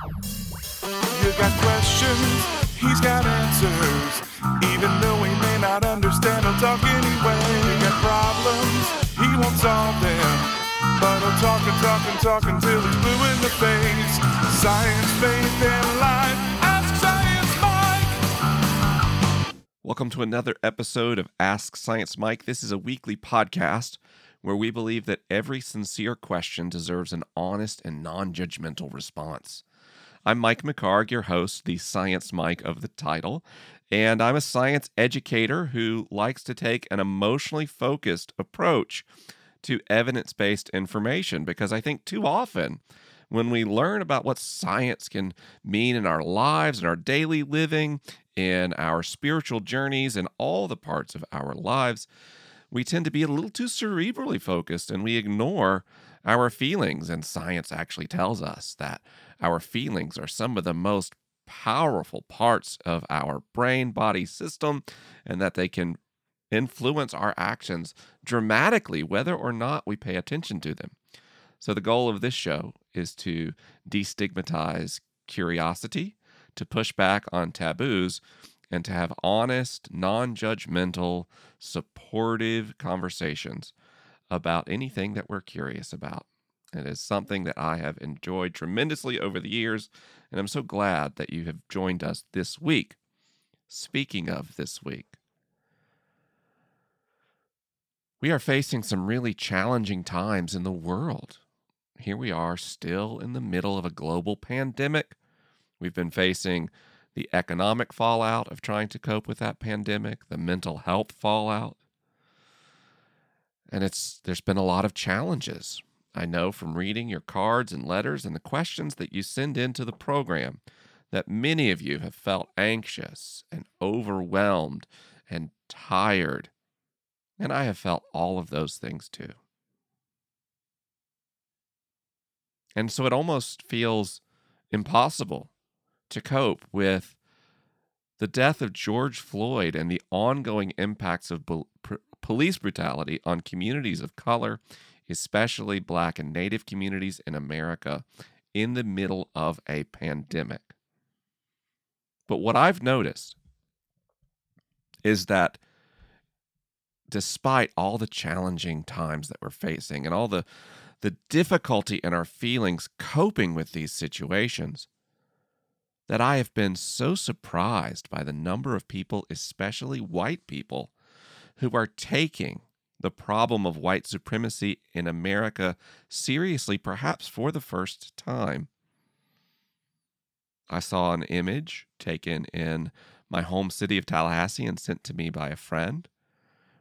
You got questions, he's got answers. Even though he may not understand, he'll talk anyway. You got problems, he won't solve them. But he'll talk and talk and talk until he's blue in the face. Science, faith, and life. Welcome to another episode of Ask Science Mike. This is a weekly podcast where we believe that every sincere question deserves an honest and non judgmental response. I'm Mike McHargue, your host, the Science Mike of the title, and I'm a science educator who likes to take an emotionally focused approach to evidence based information because I think too often when we learn about what science can mean in our lives, in our daily living, in our spiritual journeys, in all the parts of our lives, we tend to be a little too cerebrally focused and we ignore our feelings. And science actually tells us that our feelings are some of the most powerful parts of our brain body system and that they can influence our actions dramatically, whether or not we pay attention to them. So, the goal of this show is to destigmatize curiosity, to push back on taboos, and to have honest, non judgmental, supportive conversations about anything that we're curious about. It is something that I have enjoyed tremendously over the years, and I'm so glad that you have joined us this week. Speaking of this week, we are facing some really challenging times in the world. Here we are, still in the middle of a global pandemic. We've been facing the economic fallout of trying to cope with that pandemic, the mental health fallout. And it's there's been a lot of challenges. I know from reading your cards and letters and the questions that you send into the program that many of you have felt anxious and overwhelmed and tired. And I have felt all of those things too. And so it almost feels impossible to cope with the death of George Floyd and the ongoing impacts of police brutality on communities of color, especially Black and Native communities in America, in the middle of a pandemic. But what I've noticed is that despite all the challenging times that we're facing and all the the difficulty in our feelings coping with these situations, that I have been so surprised by the number of people, especially white people, who are taking the problem of white supremacy in America seriously, perhaps for the first time. I saw an image taken in my home city of Tallahassee and sent to me by a friend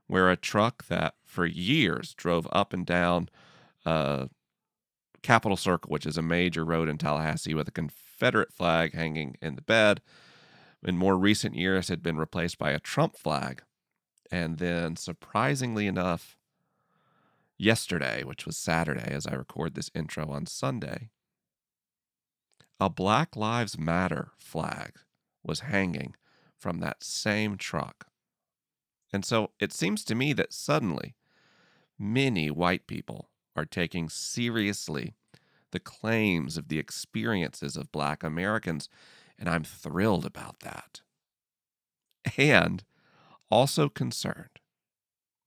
where a truck that for years drove up and down uh, Capitol Circle, which is a major road in Tallahassee with a Confederate flag hanging in the bed, in more recent years had been replaced by a Trump flag. And then, surprisingly enough, yesterday, which was Saturday as I record this intro on Sunday, a Black Lives Matter flag was hanging from that same truck. And so it seems to me that suddenly many white people are taking seriously the claims of the experiences of Black Americans, and I'm thrilled about that. And also concerned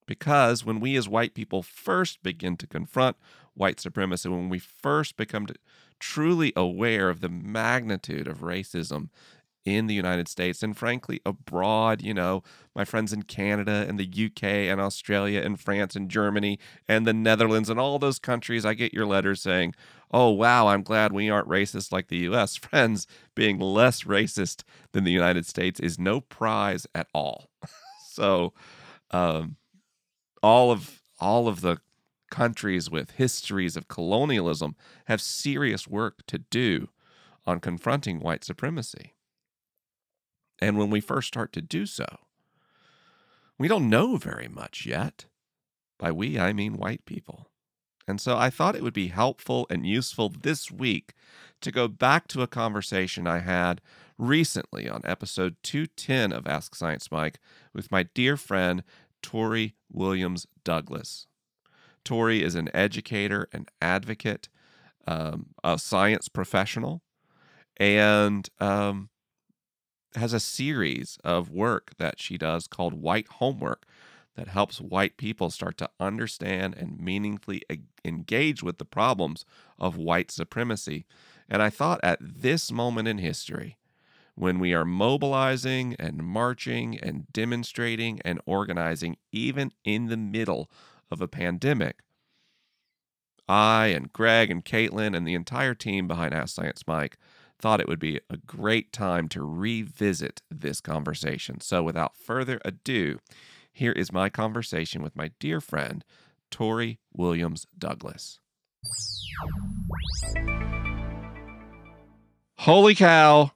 because when we as white people first begin to confront white supremacy, when we first become truly aware of the magnitude of racism in the United States and frankly abroad, you know, my friends in Canada and the UK and Australia and France and Germany and the Netherlands and all those countries, I get your letters saying, "Oh wow, I'm glad we aren't racist like the US." Friends, being less racist than the United States is no prize at all. So, um, all of all of the countries with histories of colonialism have serious work to do on confronting white supremacy. And when we first start to do so, we don't know very much yet. By we, I mean white people. And so I thought it would be helpful and useful this week to go back to a conversation I had recently on episode 210 of Ask Science Mike with my dear friend, Tori Williams Douglass. Tori is an educator, an advocate, um, a science professional, and um, has a series of work that she does called White Homework that helps white people start to understand and meaningfully engage with the problems of white supremacy. And I thought at this moment in history, when we are mobilizing and marching and demonstrating and organizing, even in the middle of a pandemic, I and Greg and Caitlin and the entire team behind Ask Science Mike thought it would be a great time to revisit this conversation. So, without further ado, here is my conversation with my dear friend, Tori Williams Douglass. Holy cow,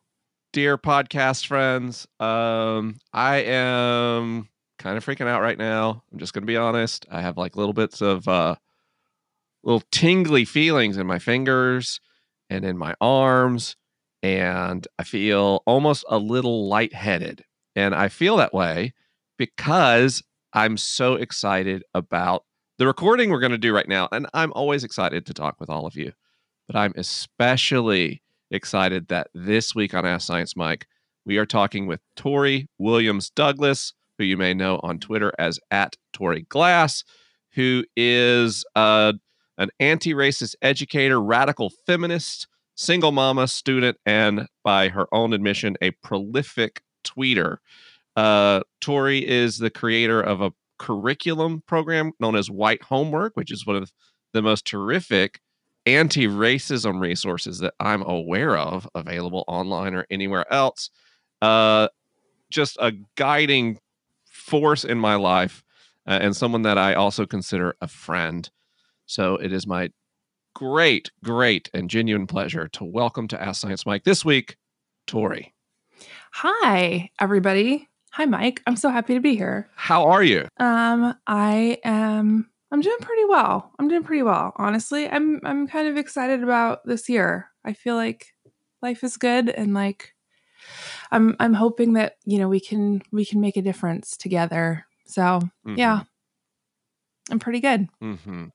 dear podcast friends. Um, I am kind of freaking out right now. I'm just going to be honest. I have like little bits of uh, little tingly feelings in my fingers and in my arms. And I feel almost a little lightheaded. And I feel that way because I'm so excited about the recording we're going to do right now. And I'm always excited to talk with all of you, but I'm especially excited that this week on Ask Science Mike, we are talking with Tori Williams Douglass, who you may know on Twitter as at Tori Glass, who is uh, an anti racist educator, radical feminist, single mama, student, and by her own admission, a prolific tweeter. Uh, Tori is the creator of a curriculum program known as White Homework, which is one of the most terrific anti racism resources that I'm aware of available online or anywhere else. Uh, just a guiding force in my life uh, and someone that I also consider a friend. So it is my great, great, and genuine pleasure to welcome to Ask Science Mike this week, Tori. Hi, everybody. Hi, Mike. I'm so happy to be here. How are you? Um, I am. I'm doing pretty well. I'm doing pretty well, honestly. I'm. I'm kind of excited about this year. I feel like life is good, and like, I'm. I'm hoping that you know we can we can make a difference together. So mm-hmm. yeah, I'm pretty good. Mm-hmm.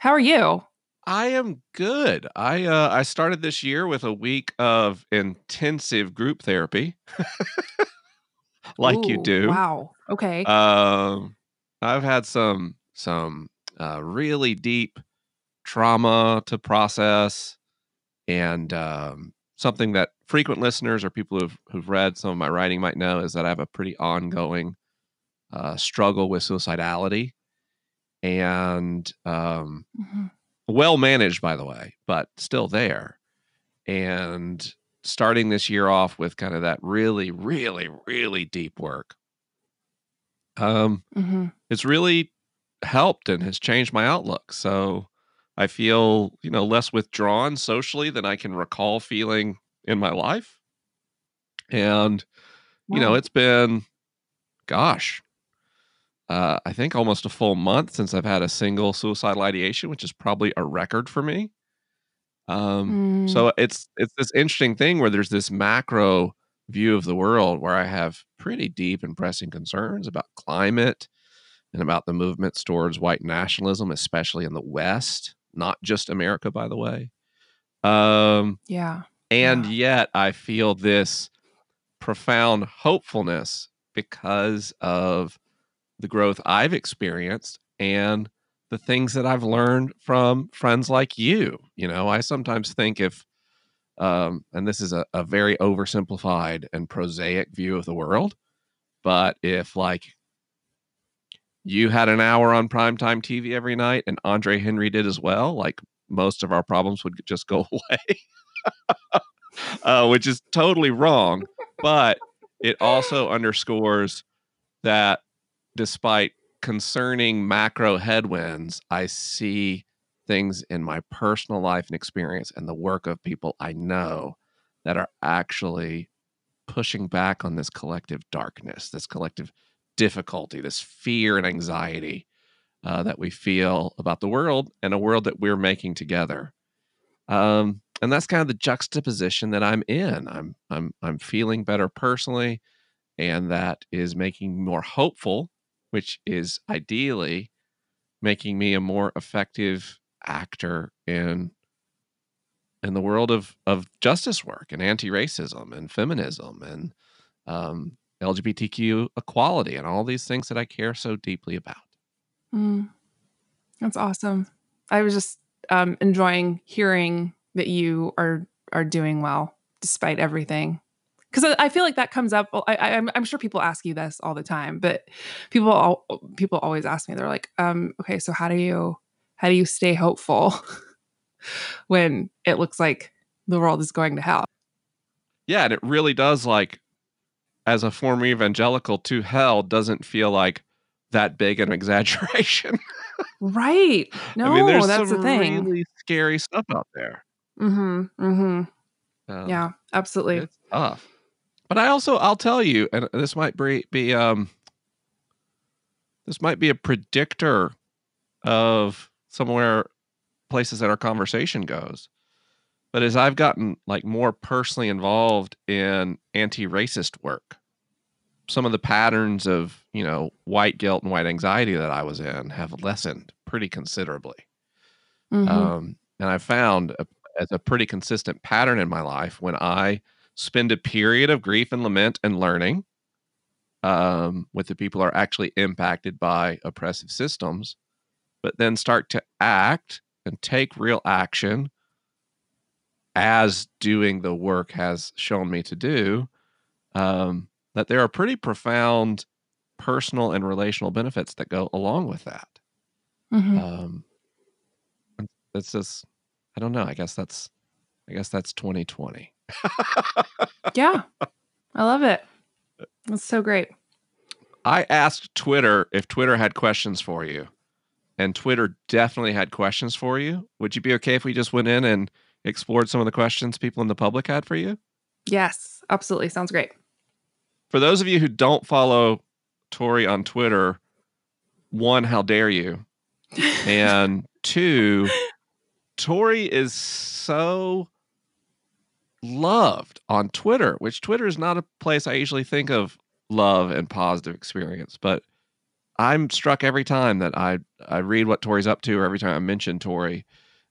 How are you? I am good. I uh, I started this year with a week of intensive group therapy, like Ooh, you do. Wow. Okay. Um, I've had some some uh, really deep trauma to process, and um, something that frequent listeners or people who've who've read some of my writing might know is that I have a pretty ongoing uh, struggle with suicidality and um, mm-hmm. well managed, by the way, but still there. And starting this year off with kind of that really, really, really deep work, um, mm-hmm. it's really helped and has changed my outlook. So I feel, you know, less withdrawn socially than I can recall feeling in my life. And, wow. you know, it's been, gosh, uh, I think almost a full month since I've had a single suicidal ideation, which is probably a record for me. Um, mm. So it's it's this interesting thing where there's this macro view of the world where I have pretty deep and pressing concerns about climate and about the movements towards white nationalism, especially in the West, not just America, by the way. Um, yeah. And yeah. yet I feel this profound hopefulness because of the growth I've experienced and the things that I've learned from friends like you. You know, I sometimes think if, um, and this is a, a very oversimplified and prosaic view of the world, but if like you had an hour on primetime TV every night and Andre Henry did as well, like most of our problems would just go away, uh, which is totally wrong. But it also underscores that despite concerning macro headwinds, I see things in my personal life and experience and the work of people I know that are actually pushing back on this collective darkness, this collective difficulty, this fear and anxiety uh, that we feel about the world and a world that we're making together. Um, and that's kind of the juxtaposition that I'm in. I'm I'm I'm feeling better personally, and that is making more hopeful which is ideally making me a more effective actor in in the world of of justice work and anti-racism and feminism and um, LGBTQ equality and all these things that I care so deeply about. Mm. That's awesome. I was just um, enjoying hearing that you are are doing well despite everything. Because I feel like that comes up. I, I'm, I'm sure people ask you this all the time, but people all, people always ask me. They're like, um, "Okay, so how do you how do you stay hopeful when it looks like the world is going to hell?" Yeah, and it really does. Like, as a former evangelical, to hell doesn't feel like that big an exaggeration. right? No, I mean, there's that's some the thing. Really scary stuff out there. Mm-hmm. Mm-hmm. Um, yeah, absolutely. It's tough. But I also I'll tell you, and this might be, be um this might be a predictor of somewhere places that our conversation goes. But as I've gotten like more personally involved in anti-racist work, some of the patterns of, you know, white guilt and white anxiety that I was in have lessened pretty considerably. Mm-hmm. Um, and I found a, as a pretty consistent pattern in my life when I spend a period of grief and lament and learning um, with the people who are actually impacted by oppressive systems, but then start to act and take real action as doing the work has shown me to do. Um, that there are pretty profound personal and relational benefits that go along with that. Mm-hmm. Um, it's just, I don't know. I guess that's, I guess that's 2020. yeah, I love it. That's so great. I asked Twitter if Twitter had questions for you, and Twitter definitely had questions for you. Would you be okay if we just went in and explored some of the questions people in the public had for you? Yes, absolutely. Sounds great for those of you who don't follow Tori on Twitter, one, how dare you? and two, Tori is so loved on Twitter, which Twitter is not a place I usually think of love and positive experience, but I'm struck every time that I I read what Tori's up to, or every time I mention Tori,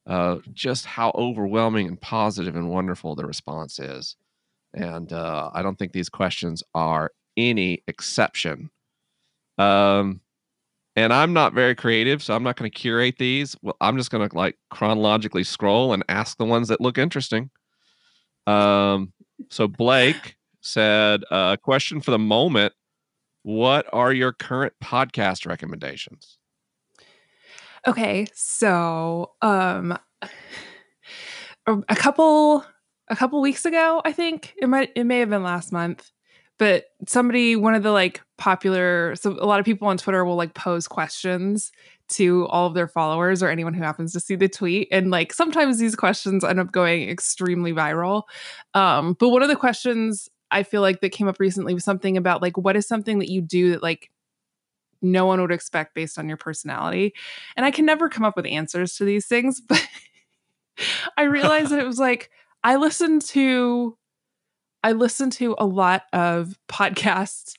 uh, just how overwhelming and positive and wonderful the response is. And uh, I don't think these questions are any exception. Um, and I'm not very creative, so I'm not going to curate these. Well, I'm just going to like chronologically scroll and ask the ones that look interesting. Um, so Blake said, a uh, question for the moment: What are your current podcast recommendations? Okay, so um, a couple a couple weeks ago, I think it might it may have been last month, but somebody one of the like popular so a lot of people on Twitter will like pose questions to all of their followers or anyone who happens to see the tweet and like sometimes these questions end up going extremely viral. Um but one of the questions I feel like that came up recently was something about like what is something that you do that like no one would expect based on your personality. And I can never come up with answers to these things, but I realized that it was like I listen to I listen to a lot of podcasts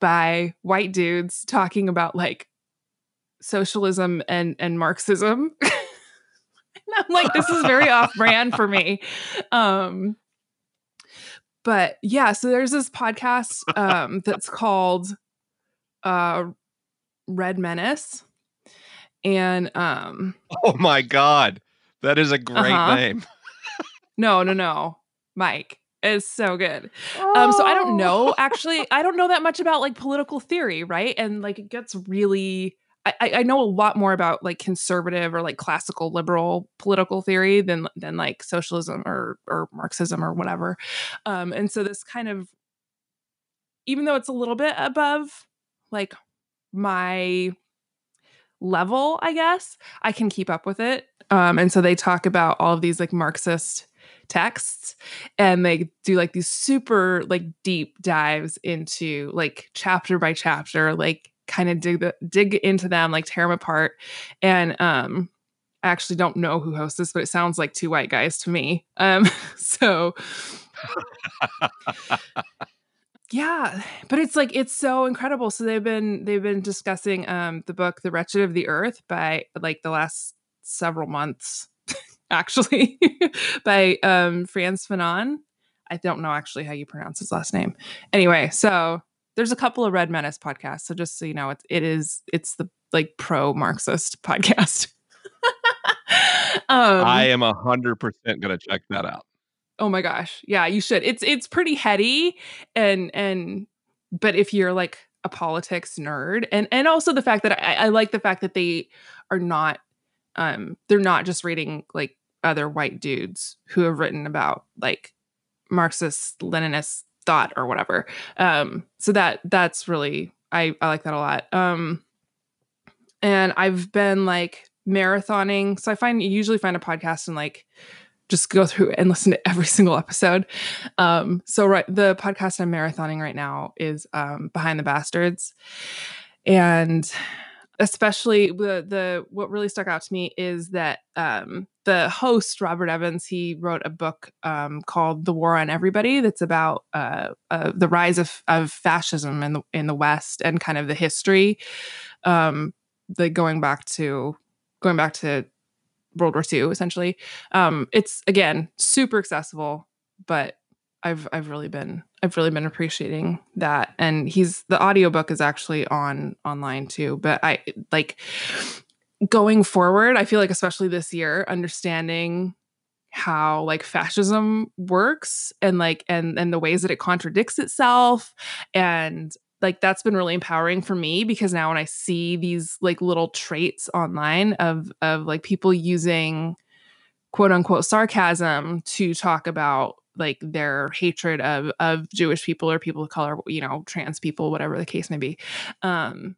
by white dudes talking about like socialism and and Marxism. and I'm like, this is very off brand for me. Um but yeah, so there's this podcast um that's called uh Red Menace. And um Oh my god. That is a great uh-huh. name. No, no, no. Mike is so good. Oh. Um, so I don't know. Oh. Actually, I don't know that much about like political theory, right? And like it gets really. I, I know a lot more about like conservative or like classical liberal political theory than than like socialism or or Marxism or whatever. Um, and so this kind of, even though it's a little bit above like my level, I guess I can keep up with it. Um, and so they talk about all of these like Marxist texts and they do like these super like deep dives into like chapter by chapter like kind of dig the, dig into them like tear them apart. And um I actually don't know who hosts this but it sounds like two white guys to me. Um so yeah but it's like it's so incredible. So they've been they've been discussing um the book the wretched of the earth by like the last several months actually, by um, Frantz Fanon. I don't know actually how you pronounce his last name. Anyway, so there's a couple of Red Menace podcasts. So just so you know, it's it is it's the like pro Marxist podcast. um, I am a hundred percent gonna check that out. Oh my gosh, yeah, you should. It's it's pretty heady and and but if you're like a politics nerd and and also the fact that I, I like the fact that they are not um they're not just reading like other white dudes who have written about like Marxist Leninist thought or whatever. Um, so that that's really I I like that a lot. Um, and I've been like marathoning. So I find usually find a podcast and like just go through and listen to every single episode. Um, so right, the podcast I'm marathoning right now is um, Behind the Bastards, and especially the the what really stuck out to me is that um, the host Robert Evans he wrote a book um, called The War on Everybody that's about uh, uh, the rise of, of fascism in the in the West and kind of the history, um, the going back to going back to World War II essentially. Um, it's again super accessible, but I've I've really been I've really been appreciating that. And he's the audiobook is actually on online too. But I like going forward, I feel like especially this year, understanding how like fascism works and like and and the ways that it contradicts itself and like that's been really empowering for me because now when I see these like little traits online of of like people using quote unquote sarcasm to talk about like their hatred of of Jewish people or people of color, you know, trans people, whatever the case may be. Um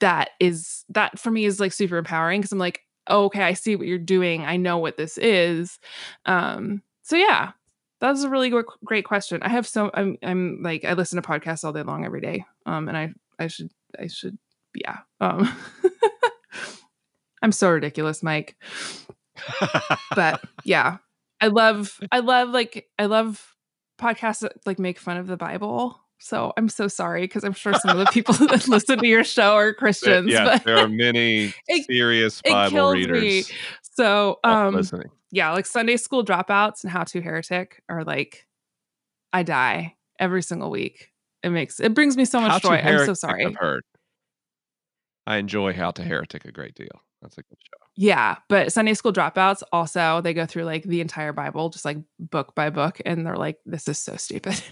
that is that for me is like super empowering because I'm like, oh, okay, I see what you're doing. I know what this is. Um so yeah, that's a really great, great question. I have so I'm I'm like I listen to podcasts all day long every day. Um and I I should I should yeah. Um I'm so ridiculous, Mike. but yeah, I love I love like I love podcasts that like make fun of the Bible. So I'm so sorry because I'm sure some of the people that listen to your show are Christians. Yeah, but there are many it, serious Bible readers. Me. So um listening. yeah, like Sunday school dropouts and how to heretic are like I die every single week. It makes it brings me so much how joy. I'm so sorry. I've heard. I enjoy How to Heretic a great deal. That's a good show. Yeah, but Sunday school dropouts also they go through like the entire Bible, just like book by book, and they're like, "This is so stupid."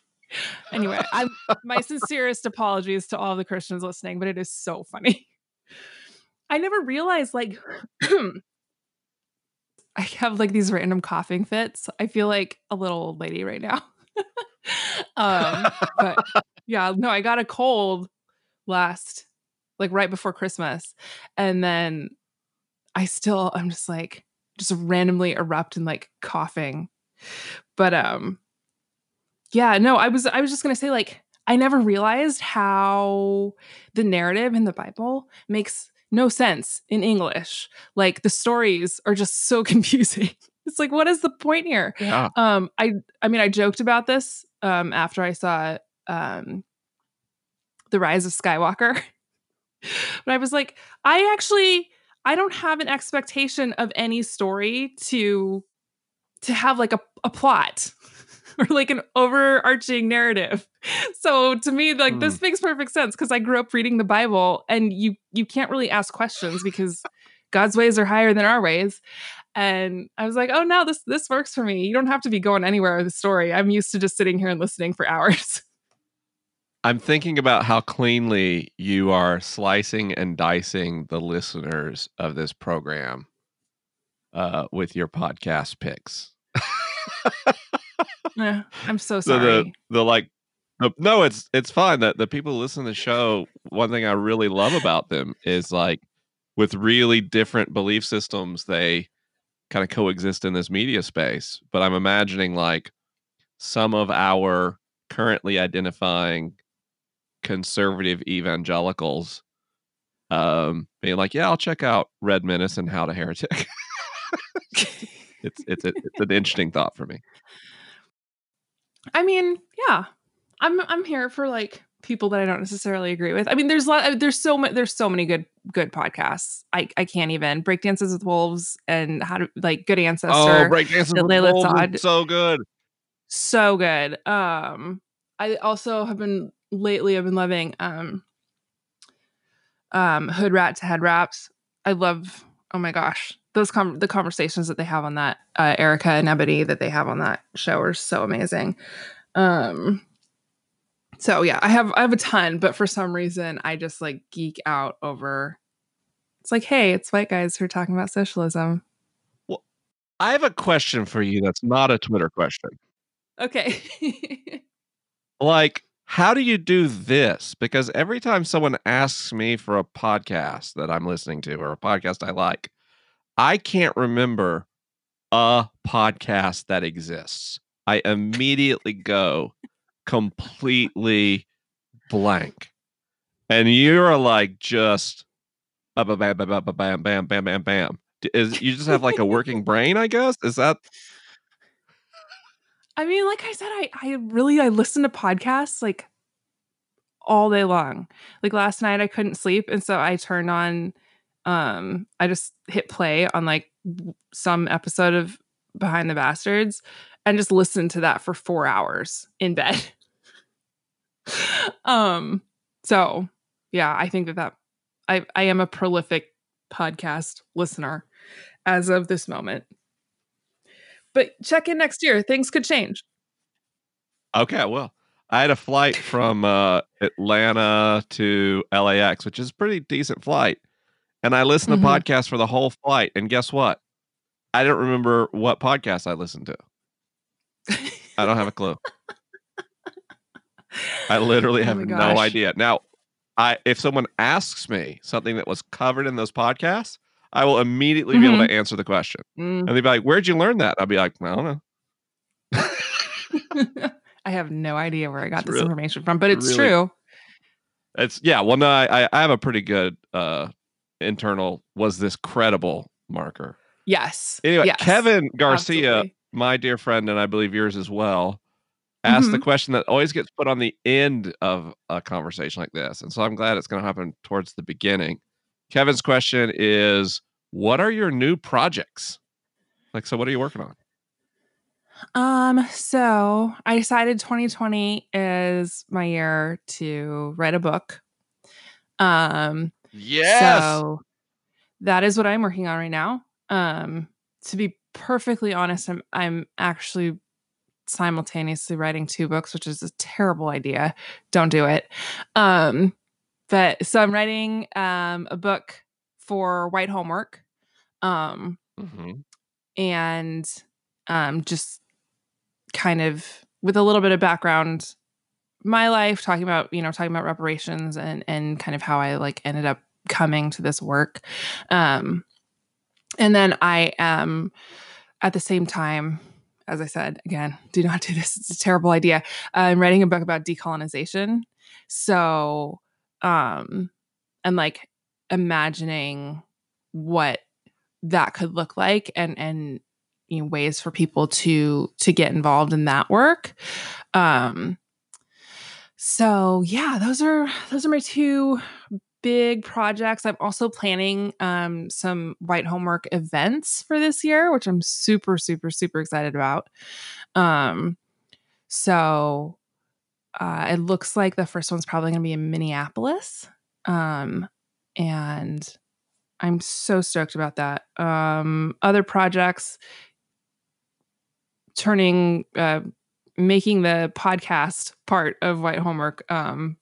anyway, I'm my sincerest apologies to all the Christians listening, but it is so funny. I never realized like I have like these random coughing fits. I feel like a little old lady right now. um, but yeah, no, I got a cold last like right before Christmas, and then I still I'm just like just randomly erupt and like coughing. But um yeah, no, I was I was just going to say like I never realized how the narrative in the Bible makes no sense in English. Like the stories are just so confusing. It's like what is the point here? Yeah. Um I I mean I joked about this um after I saw um The Rise of Skywalker. but I was like I actually I don't have an expectation of any story to to have like a, a plot or like an overarching narrative. So to me, like mm. this hmm. makes perfect sense because I grew up reading the Bible and you you can't really ask questions because God's ways are higher than our ways. And I was like, oh no, this this works for me. You don't have to be going anywhere with the story. I'm used to just sitting here and listening for hours. I'm thinking about how cleanly you are slicing and dicing the listeners of this program uh, with your podcast picks. yeah, I'm so sorry. So the, the like, the, no, it's it's fine. That the people who listen to the show, one thing I really love about them is like, with really different belief systems, they kind of coexist in this media space. But I'm imagining like some of our currently identifying conservative evangelicals um, being like, "Yeah, I'll check out Red Menace and How to Heretic." it's it's a, it's an interesting thought for me. I mean, yeah, I'm I'm here for like people that I don't necessarily agree with. I mean, there's a lot. There's so many. There's so many good good podcasts. I I can't even breakdances with wolves and how to like good ancestor. Oh, breakdances with wolves so good. so good. Um, I also have been lately. I've been loving um, um, hood rat to head wraps. I love. Oh my gosh, those com- the conversations that they have on that uh, Erica and Ebony that they have on that show are so amazing. Um, so yeah, I have I have a ton, but for some reason I just like geek out over. It's like, hey, it's white guys who are talking about socialism. I have a question for you that's not a Twitter question. Okay. Like, how do you do this? Because every time someone asks me for a podcast that I'm listening to or a podcast I like, I can't remember a podcast that exists. I immediately go completely blank. And you're like just bam, bam, bam, bam, bam, bam, bam, bam, bam. Is you just have like a working brain, I guess? Is that I mean, like I said, I I really I listen to podcasts like all day long. Like last night I couldn't sleep and so I turned on um I just hit play on like some episode of Behind the Bastards and just listened to that for 4 hours in bed. um so yeah, I think that that I I am a prolific podcast listener as of this moment. But check in next year. Things could change. Okay, I will. I had a flight from uh, Atlanta to LAX, which is a pretty decent flight. And I listened to Mhm. podcasts for the whole flight. And guess what? I don't remember what podcast I listened to. I don't have a clue. I literally Oh have my no idea. Now, I if someone asks me something that was covered in those podcasts, I will immediately be able Mm-hmm. to answer the question. Mm. And they'd be like, Where'd you learn that? I'll be like, I don't know. I have no idea where I got It's this really- information from, but it's really- true. It's yeah. Well, no, I, I- have a pretty good uh internal. Was this credible marker? Yes. Anyway, yes, Kevin Garcia, absolutely. my dear friend, and I believe yours as well, asked the Mhm. question that always gets put on the end of a conversation like this, and so I'm glad it's going to happen towards the beginning. Kevin's question is, "What are your new projects?" Like, so what are you working on? Um, so I decided 2020 is my year to write a book. Um, so that is what I'm working on right now. Um, to be perfectly honest, I'm I'm actually simultaneously writing two books, which is a terrible idea. Don't do it. Um, but so I'm writing um a book for white homework. Um, Mhm. and um, just kind of with a little bit of background my life talking about you know talking about reparations and and kind of how i like ended up coming to this work um and then i am at the same time as i said again do not do this it's a terrible idea i'm writing a book about decolonization so um i'm like imagining what that could look like and and you know, ways for people to to get involved in that work. Um so yeah those are those are my two big projects. I'm also planning um some white homework events for this year which i'm super super super excited about. Um so uh it looks like the first one's probably going to be in minneapolis um and i'm so stoked about that. Um other projects turning uh making the podcast part of white homework um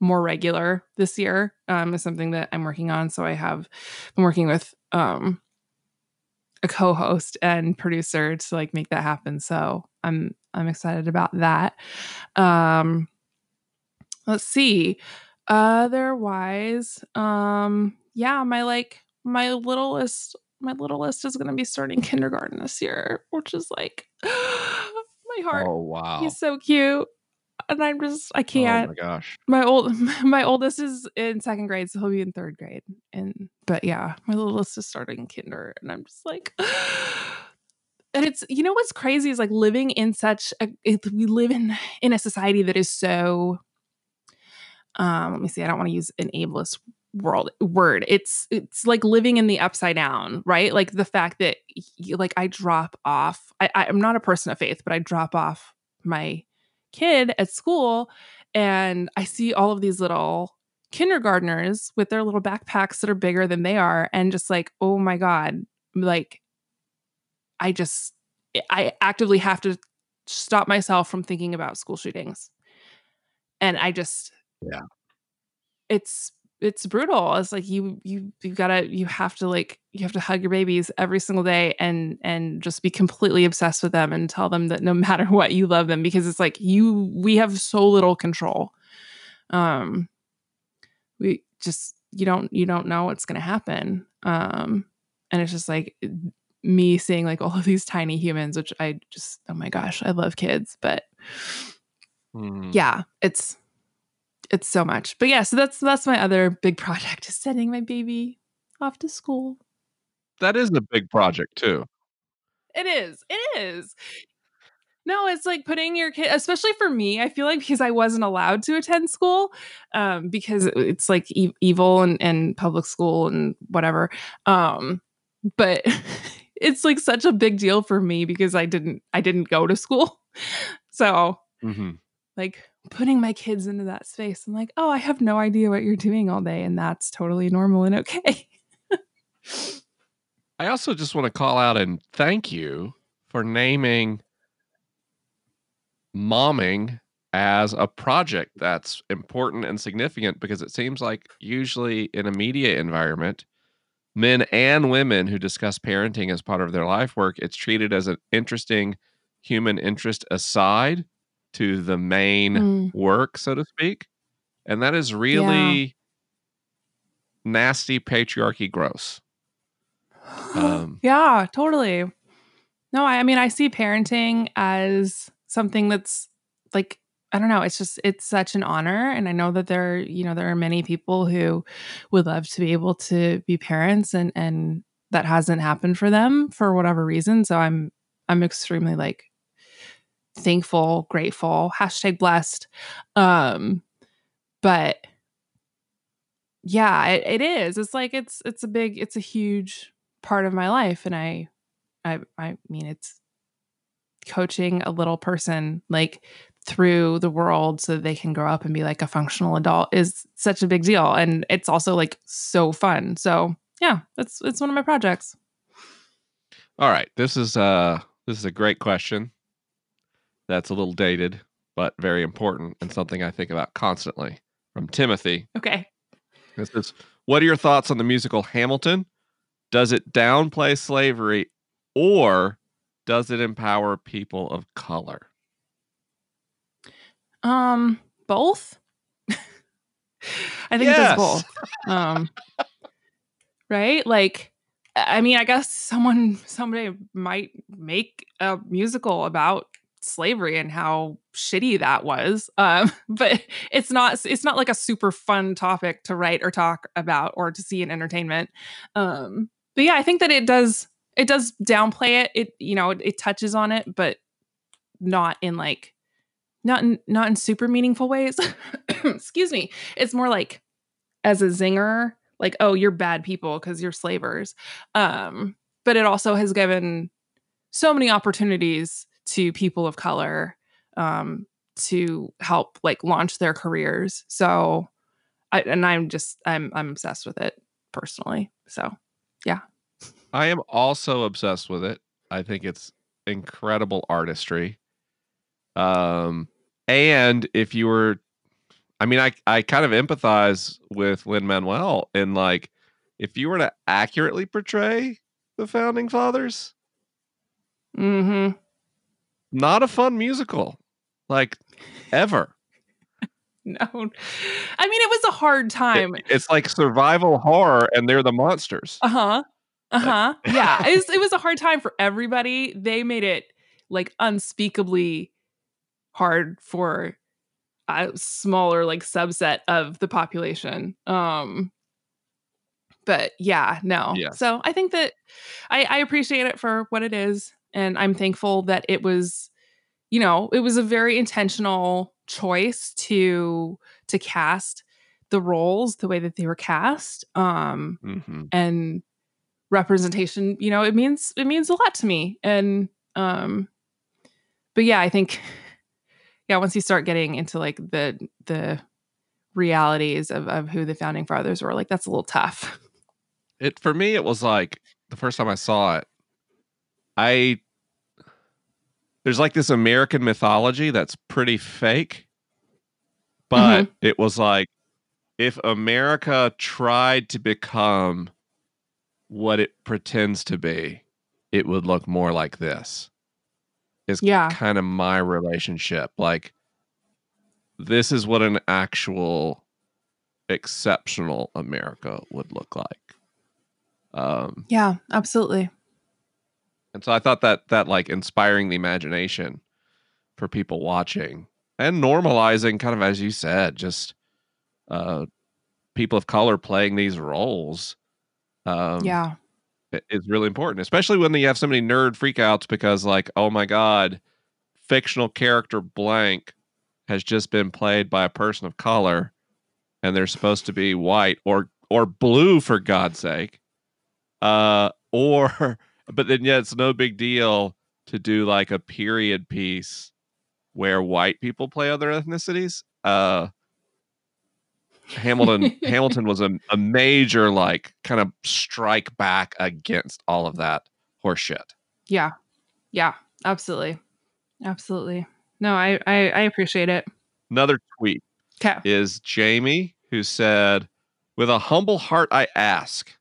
more regular this year um is something that i'm working on. So i have been working with um a co-host and producer to like make that happen. So i'm i'm excited about that. Um let's see. Otherwise um yeah my like my littlest my littlest is going to be starting kindergarten this year which is like my heart. Oh wow! he's so cute. And i'm just i Oh can't. my gosh! my old my oldest is in second grade so he'll be in third grade. And but yeah my littlest is starting kinder and i'm just like and it's you know what's crazy is like living in such a we live in in a society that is so um let me see i don't want to use an ableist world word. It's it's like living in the upside down right? Like the fact that y- like i drop off I, i'm not a person of faith but i drop off my kid at school and i see all of these little kindergartners with their little backpacks that are bigger than they are and just like oh my god like i just i actively have to stop myself from thinking about school shootings. And i just Yeah. it's it's brutal. It's like you you you gotta you have to like you have to hug your babies every single day and and just be completely obsessed with them and tell them that no matter what you love them because it's like you we have so little control. Um we just you don't you don't know what's gonna happen. Um and it's just like me seeing like all of these tiny humans which i just oh my gosh i love kids but Hmm. yeah it's it's so much but yeah so that's that's my other big project is sending my baby off to school That is a big project too. it is it is no it's like putting your kid especially for me i feel like because i wasn't allowed to attend school um because it's like e- evil and, and public school and whatever um but it's like such a big deal for me because i didn't i didn't go to school so hmm like putting my kids into that space. I'm like, oh, I have no idea what you're doing all day, and that's totally normal and okay. I also just want to call out and thank you for naming momming as a project that's important and significant because it seems like usually in a media environment, men and women who discuss parenting as part of their life work, it's treated as an interesting human interest aside to the main Mm. work, so to speak. And that is really nasty patriarchy gross. Um, yeah, totally. No, I, I mean, I see parenting as something that's like, I don't know, it's just, it's such an honor. And I know that there, you know, there are many people who would love to be able to be parents and, and that hasn't happened for them for whatever reason. So I'm, I'm extremely like thankful, grateful, hashtag blessed. Um, but yeah, it, it is. It's like, it's, it's a big, it's a huge part of my life. And I, I, I mean, it's coaching a little person like through the world so they can grow up and be like a functional adult is such a big deal. And it's also like so fun. So yeah, that's, it's one of my projects. All right, this is uh this is a great question. That's a little dated, but very important and something I think about constantly. From Timothy, Okay. this is what are your thoughts on the musical Hamilton? Does it downplay slavery or does it empower people of color? Um, both. I think it does both. Um, right? Like, I mean, I guess someone someday might make a musical about slavery and how shitty that was. Um, but it's not it's not like a super fun topic to write or talk about or to see in entertainment. Um, but yeah, I think that it does it does downplay it. It you know, it, it touches on it, but not in like not in not in super meaningful ways. Excuse me. It's more like as a zinger, like, oh, you're bad people because you're slavers. Um, but it also has given so many opportunities to people of color um, to help like launch their careers. So, I, and I'm just I'm I'm obsessed with it personally. So, yeah. I am also obsessed with it. I think it's incredible artistry. Um, and if you were, I mean, I I kind of empathize with Lin Manuel in like, if you were to accurately portray the founding fathers, mm-hmm. not a fun musical, like ever. no, I mean, it was a hard It- time. it's like survival horror, and they're the monsters. Uh huh. Uh huh. yeah. It was, it was a hard time for everybody. They made it like unspeakably hard for a smaller like subset of the population. Um, but yeah, no. Yes. So I think that I, I appreciate it for what it is, and I'm thankful that it was, you know, it was a very intentional choice to to cast the roles the way that they were cast um hmm and representation you know it means it means a lot to me and um but yeah i think yeah once you start getting into like the the realities of, of who the founding fathers were like that's a little tough It for me, it was like the first time I saw it. I there's like this American mythology that's pretty fake, but mm-hmm. it was like if America tried to become what it pretends to be, it would look more like this. Is Yeah. kind of my relationship. Like this is what an actual exceptional America would look like. Um, yeah absolutely and so I thought that that like inspiring the imagination for people watching and normalizing kind of as you said, just uh people of color playing these roles. Um yeah is really important, especially when you have so many nerd freakouts because like, oh my god, fictional character blank has just been played by a person of color and they're supposed to be white or or blue for God's sake. Uh or but then yeah, it's no big deal to do like a period piece where white people play other ethnicities. Uh Hamilton Hamilton was a, a major like kind of strike back against all of that horseshit. yeah. Yeah. Absolutely. Absolutely. No i i, I appreciate it. Another tweet okay is Jamie who said, "With a humble heart I ask,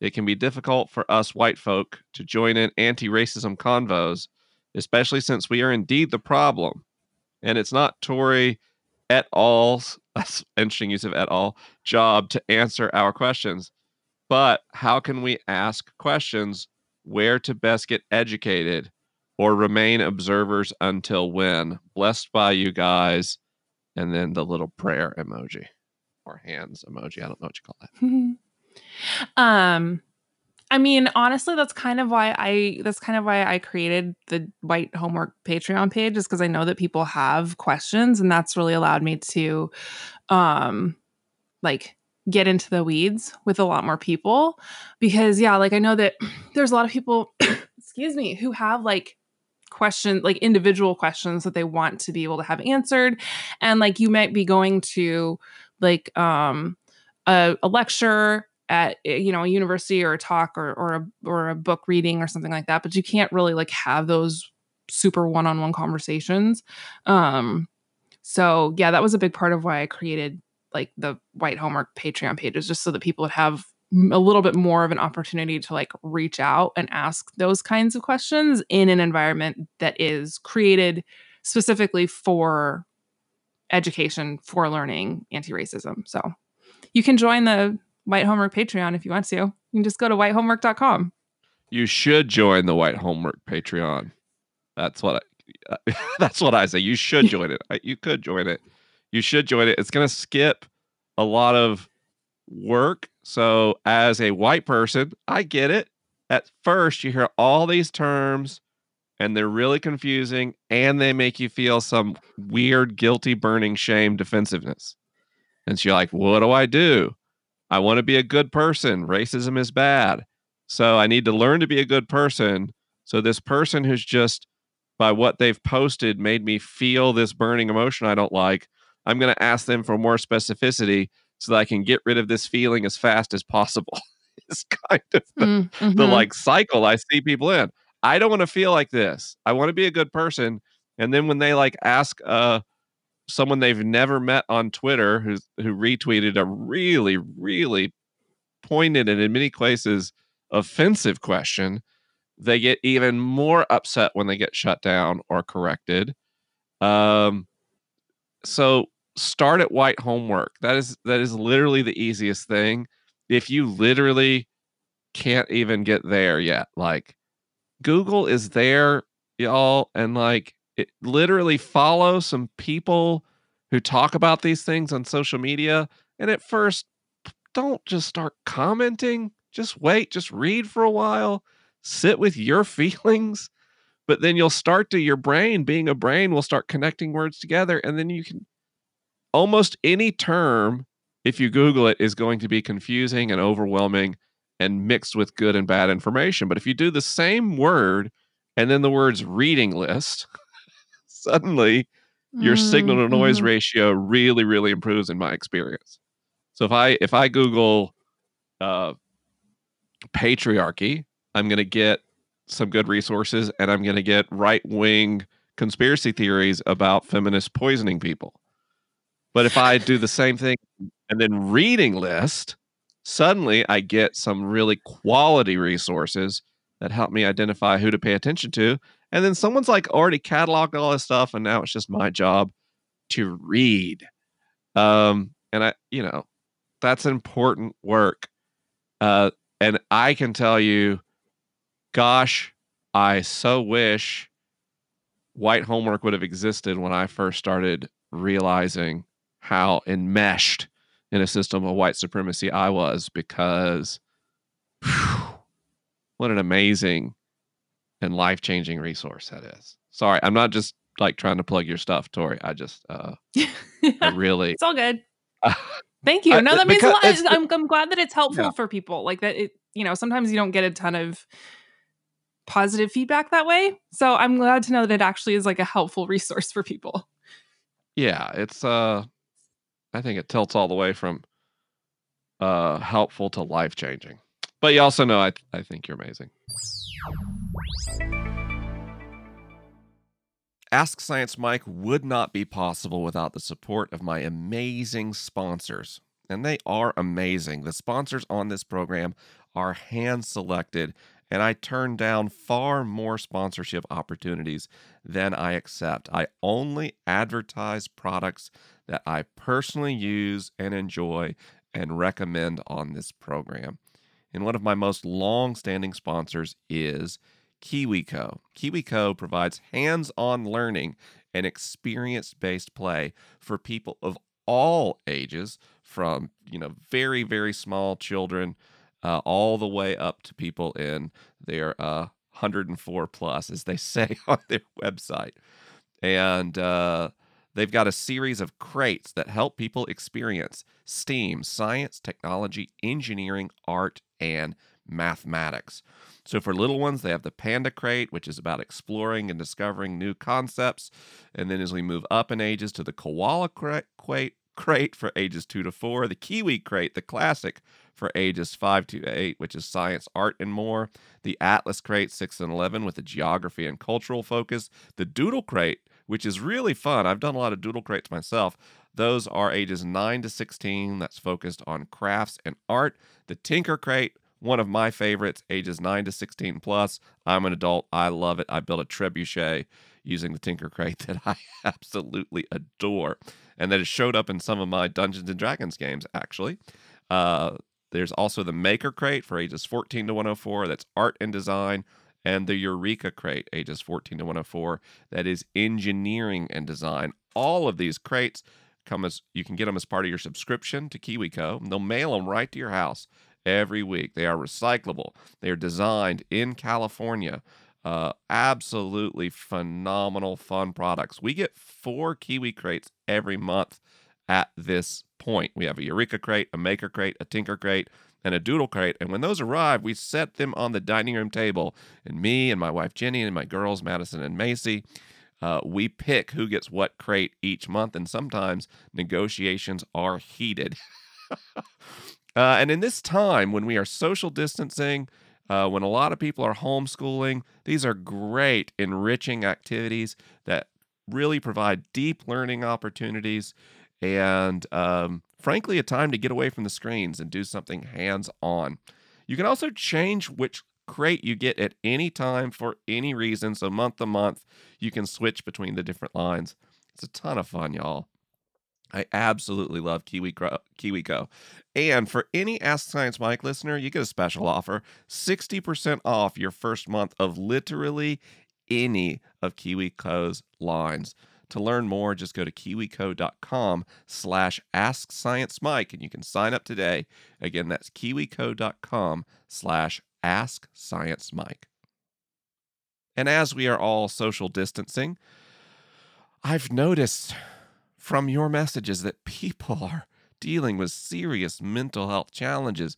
it can be difficult for us white folk to join in anti-racism convos, especially since we are indeed the problem, and it's not Tori et al.'s that's interesting use of et al. job to answer our questions. But how can we ask questions where to best get educated or remain observers until when? Blessed by you guys. And then the little prayer emoji or hands emoji. I don't know what you call that. um i mean honestly that's kind of why i that's kind of why i created the white homework patreon page is because i know that people have questions and that's really allowed me to um like get into the weeds with a lot more people. Because yeah like i know that there's a lot of people excuse me who have like questions like individual questions that they want to be able to have answered. And like you might be going to like um a, a lecture at eh, you know a university or a talk or or a or a book reading or something like that but you can't really like have those super one-on-one conversations um so yeah that was a big part of why i created like the white homework patreon pages just so that people would have a little bit more of an opportunity to like reach out and ask those kinds of questions in an environment that is created specifically for education for learning anti-racism so you can join the white homework patreon if you want to you can just go to whitehomework.com You should join the White Homework Patreon. That's what I, that's what I say. You should join it. You could join it. You should join it. It's going to skip a lot of work. So, as a white person, I get it. At first, you hear all these terms and they're really confusing and they make you feel some weird, guilty, burning shame defensiveness. And so you're like, what do I do? I want to be a good person. Racism is bad. So I need to learn to be a good person. So this person who's just by what they've posted made me feel this burning emotion I don't like. I'm going to ask them for more specificity so that I can get rid of this feeling as fast as possible. it's kind of the, Mm, the mhm. like cycle I see people in. I don't want to feel like this. I want to be a good person. And then when they like ask uh someone they've never met on Twitter who's who retweeted a really, really pointed and in many places offensive question, they get even more upset when they get shut down or corrected. Um so start at white homework. That is that is literally the easiest thing. If you literally can't even get there yet, like Google is there, y'all, and like it literally follow some people who talk about these things on social media. And at first, don't just start commenting. Just wait, just read for a while, sit with your feelings. But then you'll start to your brain, being a brain, will start connecting words together, and then you can almost any term, if you Google it, is going to be confusing and overwhelming and mixed with good and bad information. But if you do the same word and then the words reading list, suddenly your signal to noise Mhm. ratio really, really improves in my experience. So if I if I Google uh, patriarchy, I'm going to get some good resources, and I'm going to get right wing conspiracy theories about feminists poisoning people. But if I do the same thing and then reading list, suddenly I get some really quality resources that help me identify who to pay attention to. And then someone's like already cataloged all this stuff, and now it's just my job to read. Um, and I, you know, that's important work. Uh, and I can tell you, gosh, I so wish white homework would have existed when I first started realizing how enmeshed in a system of white supremacy I was because whew, what an amazing and life changing resource that is. Sorry, I'm not just like trying to plug your stuff, Tori. I just, uh, I really, it's all good. Thank you. No, that means a lot. I'm, I'm glad that it's helpful Yeah. for people. Like that, it, you know, sometimes you don't get a ton of positive feedback that way. So I'm glad to know that it actually is like a helpful resource for people. yeah, it's, uh, I think it tilts all the way from uh helpful to life changing. But you also know I I think you're amazing. Ask Science Mike would not be possible without the support of my amazing sponsors. And they are amazing. The sponsors on this program are hand selected, and I turn down far more sponsorship opportunities than I accept. I only advertise products that I personally use and enjoy and recommend on this program. And one of my most long standing sponsors is KiwiCo. KiwiCo provides hands on learning and experience based play for people of all ages, from you know very very small children uh, all the way up to people in their uh, 104 plus, as they say on their website. And uh, they've got a series of crates that help people experience STEAM, science, technology, engineering, art, and mathematics. So for little ones, they have the Panda Crate, which is about exploring and discovering new concepts. And then as we move up in ages to the Koala Crate, crate, for ages two to four, the Kiwi Crate, the classic for ages five to eight, which is science, art, and more. The Atlas Crate, six and 11, with a geography and cultural focus. The Doodle Crate, which is really fun. I've done a lot of Doodle Crates myself. Those are ages 9 to 16. That's focused on crafts and art. The Tinker Crate, one of my favorites, ages 9 to 16 plus. I'm an adult. I love it. I built a trebuchet using the Tinker Crate that I absolutely adore. And that has showed up in some of my Dungeons and Dragons games, actually. Uh, there's also the Maker Crate for ages 14 to 104. That's art and design. And the Eureka Crate, ages 14 to 104. That is engineering and design. All of these crates come as you can get them as part of your subscription to KiwiCo. They'll mail them right to your house every week. They are recyclable. They are designed in California. Uh, absolutely phenomenal, fun products. We get four Kiwi crates every month at this point. We have a Eureka crate, a Maker crate, a Tinker crate, and a Doodle crate. And when those arrive, we set them on the dining room table. And me and my wife Jenny and my girls, Madison and Macy, uh, we pick who gets what crate each month. And sometimes negotiations are heated. uh, and in this time when we are social distancing, uh, when a lot of people are homeschooling, these are great, enriching activities that really provide deep learning opportunities and, um, frankly, a time to get away from the screens and do something hands on. You can also change which crate you get at any time for any reason. So, month to month, you can switch between the different lines. It's a ton of fun, y'all. I absolutely love Kiwi KiwiCo. And for any Ask Science Mike listener, you get a special offer 60% off your first month of literally any of KiwiCo's lines. To learn more, just go to kiwico.com slash ask science mike and you can sign up today. Again, that's kiwico.com slash ask science mike. And as we are all social distancing, I've noticed from your messages that people are dealing with serious mental health challenges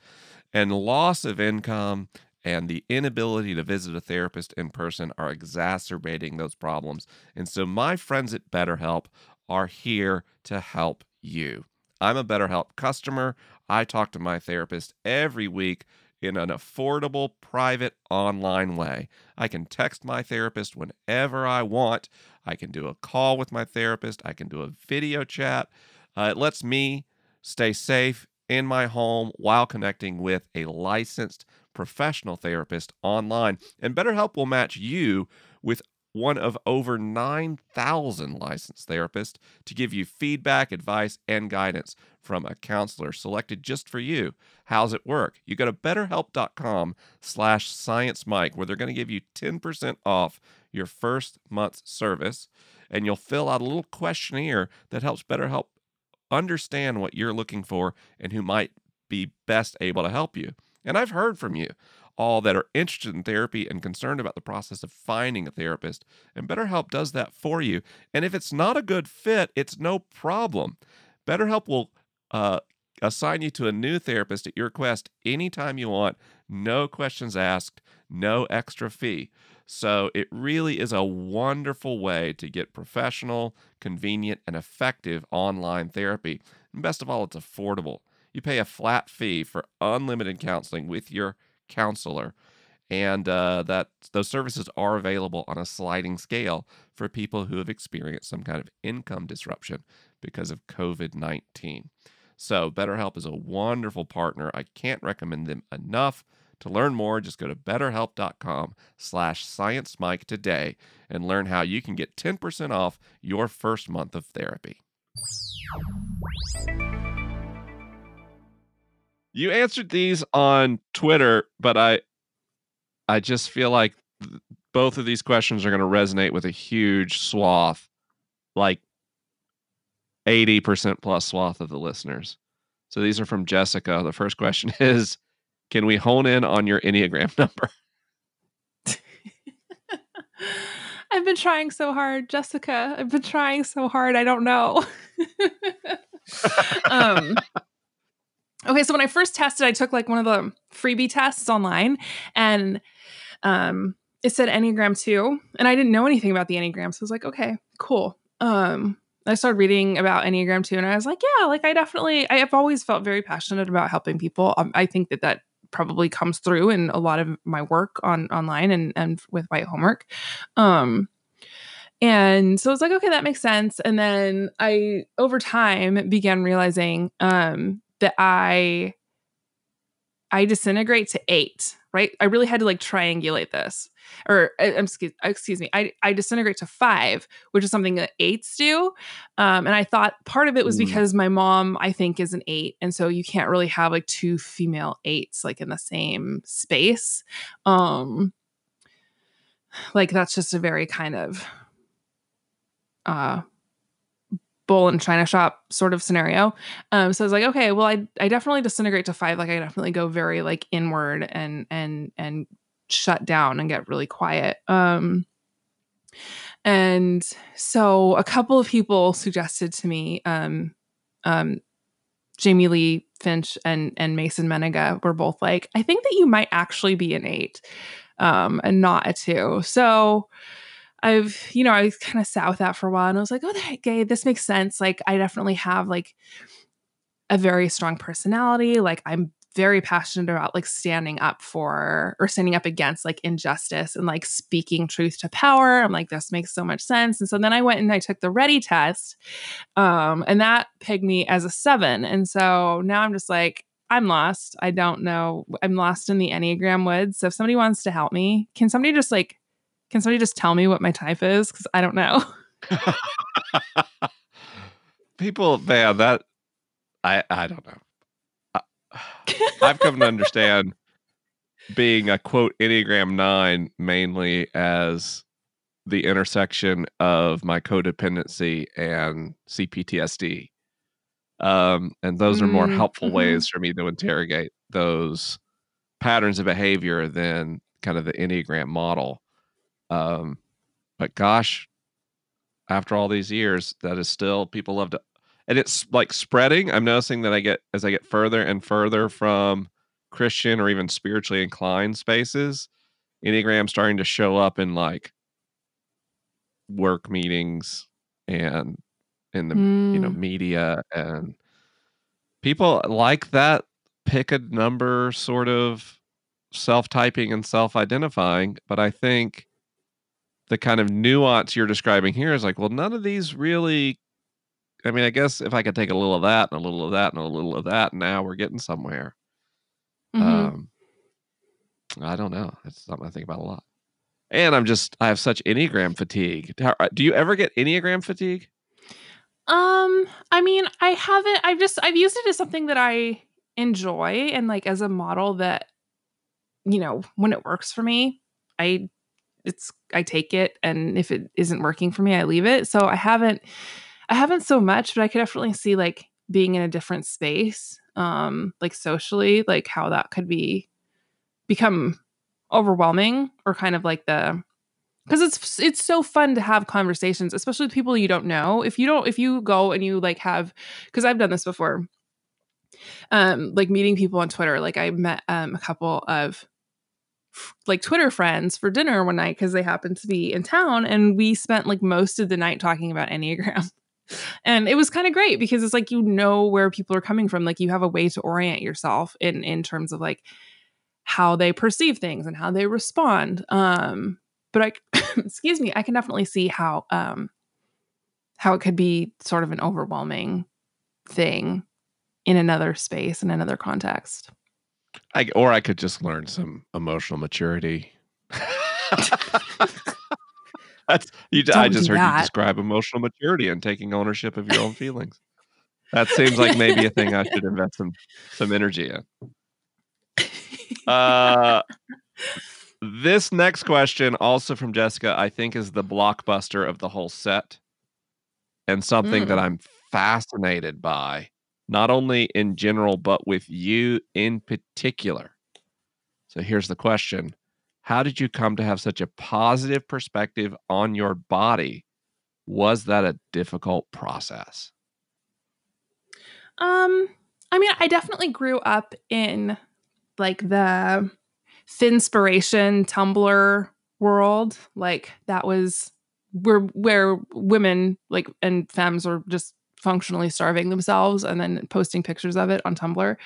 and loss of income and the inability to visit a therapist in person are exacerbating those problems. And so, my friends at BetterHelp are here to help you. I'm a BetterHelp customer. I talk to my therapist every week in an affordable, private, online way. I can text my therapist whenever I want. I can do a call with my therapist. I can do a video chat. Uh, it lets me stay safe in my home while connecting with a licensed professional therapist online. And BetterHelp will match you with one of over 9,000 licensed therapists to give you feedback, advice, and guidance from a counselor selected just for you. How's it work? You go to betterhelp.com slash sciencemike where they're going to give you 10% off your first month's service, and you'll fill out a little questionnaire that helps BetterHelp understand what you're looking for and who might be best able to help you. And I've heard from you all that are interested in therapy and concerned about the process of finding a therapist. And BetterHelp does that for you. And if it's not a good fit, it's no problem. BetterHelp will uh, assign you to a new therapist at your request anytime you want, no questions asked, no extra fee. So it really is a wonderful way to get professional, convenient, and effective online therapy. And best of all, it's affordable. You pay a flat fee for unlimited counseling with your counselor, and uh, that those services are available on a sliding scale for people who have experienced some kind of income disruption because of COVID 19. So, BetterHelp is a wonderful partner. I can't recommend them enough. To learn more, just go to betterhelp.com slash sciencemike today and learn how you can get 10% off your first month of therapy. You answered these on Twitter, but I I just feel like both of these questions are going to resonate with a huge swath, like 80% plus swath of the listeners. So these are from Jessica. The first question is Can we hone in on your Enneagram number? I've been trying so hard, Jessica. I've been trying so hard. I don't know. um, Okay, so when I first tested, I took like one of the freebie tests online and um it said Enneagram 2 and I didn't know anything about the Enneagram. So I was like, okay, cool. Um I started reading about Enneagram 2 and I was like, yeah, like I definitely I have always felt very passionate about helping people. Um, I think that that probably comes through in a lot of my work on online and and with white homework. Um and so I was like, okay, that makes sense. And then I over time began realizing um that I I disintegrate to eight, right? I really had to like triangulate this. Or uh, excuse, excuse me, I, I disintegrate to five, which is something that eights do. Um, and I thought part of it was mm. because my mom, I think, is an eight. And so you can't really have like two female eights like in the same space. Um, like that's just a very kind of uh bull and china shop sort of scenario. Um so i was like okay well i i definitely disintegrate to five. Like i definitely go very like inward and and and shut down and get really quiet. Um and so a couple of people suggested to me um um jamie lee finch and and mason Mennenga were both like i think that you might actually be an eight um and not a two. So I've, you know, I kind of sat with that for a while and I was like, oh, gay, this makes sense. Like, I definitely have like a very strong personality. Like, I'm very passionate about like standing up for or standing up against like injustice and like speaking truth to power. I'm like, this makes so much sense. And so then I went and I took the RHETI test. Um, and that pegged me as a seven. And so now I'm just like, I'm lost. I don't know. I'm lost in the Enneagram woods. So if somebody wants to help me, can somebody just like can somebody just tell me what my type is? Because I don't know. People, man, that I I don't know. I, I've come to understand being a quote Enneagram nine mainly as the intersection of my codependency and CPTSD. Um, and those are more mm, helpful mm-hmm. ways for me to interrogate those patterns of behavior than kind of the Enneagram model. Um, but gosh, after all these years that is still people love to and it's like spreading. I'm noticing that I get as I get further and further from Christian or even spiritually inclined spaces, Enneagram starting to show up in like work meetings and in the mm. you know mm. media and people like that pick a number sort of self-typing and self-identifying but i think the kind of nuance you're describing here is like well none of these really i mean i guess if i could take a little of that and a little of that and a little of that now we're getting somewhere. Mm-hmm. um i don't know. It's something i think about a lot. And i'm just i have such enneagram fatigue. Do you ever get enneagram fatigue? Um, I mean, I haven't I've just I've used it as something that I enjoy and like as a model that you know, when it works for me, I it's I take it and if it isn't working for me, I leave it. So I haven't I haven't so much, but I could definitely see like being in a different space, um, like socially, like how that could be become overwhelming or kind of like the because it's it's so fun to have conversations especially with people you don't know if you don't if you go and you like have because i've done this before um like meeting people on twitter like i met um a couple of like twitter friends for dinner one night because they happened to be in town and we spent like most of the night talking about enneagram and it was kind of great because it's like you know where people are coming from like you have a way to orient yourself in in terms of like how they perceive things and how they respond um but I excuse me, I can definitely see how um how it could be sort of an overwhelming thing in another space in another context. I or I could just learn some emotional maturity. That's you. Don't I just heard that. you describe emotional maturity and taking ownership of your own feelings. That seems like maybe a thing I should invest some some energy in. Uh, this next question, also from Jessica, I think is the blockbuster of the whole set and something mm. that I'm fascinated by, not only in general, but with you in particular. So here's the question How did you come to have such a positive perspective on your body? Was that a difficult process? Um, I mean, I definitely grew up in like the Finspiration Tumblr world. Like that was where where women like and femmes were just functionally starving themselves and then posting pictures of it on Tumblr.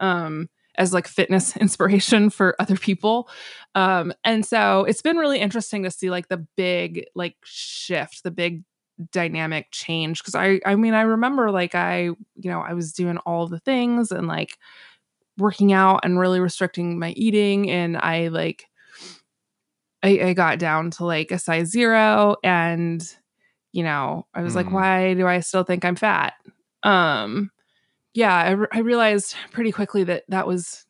Um, as like fitness inspiration for other people. Um, and so it's been really interesting to see like the big like shift, the big dynamic change. Cause I I mean I remember like I, you know, I was doing all the things and like working out and really restricting my eating and I like I, I got down to like a size zero and you know I was mm. like why do I still think I'm fat um yeah I, re- I realized pretty quickly that that was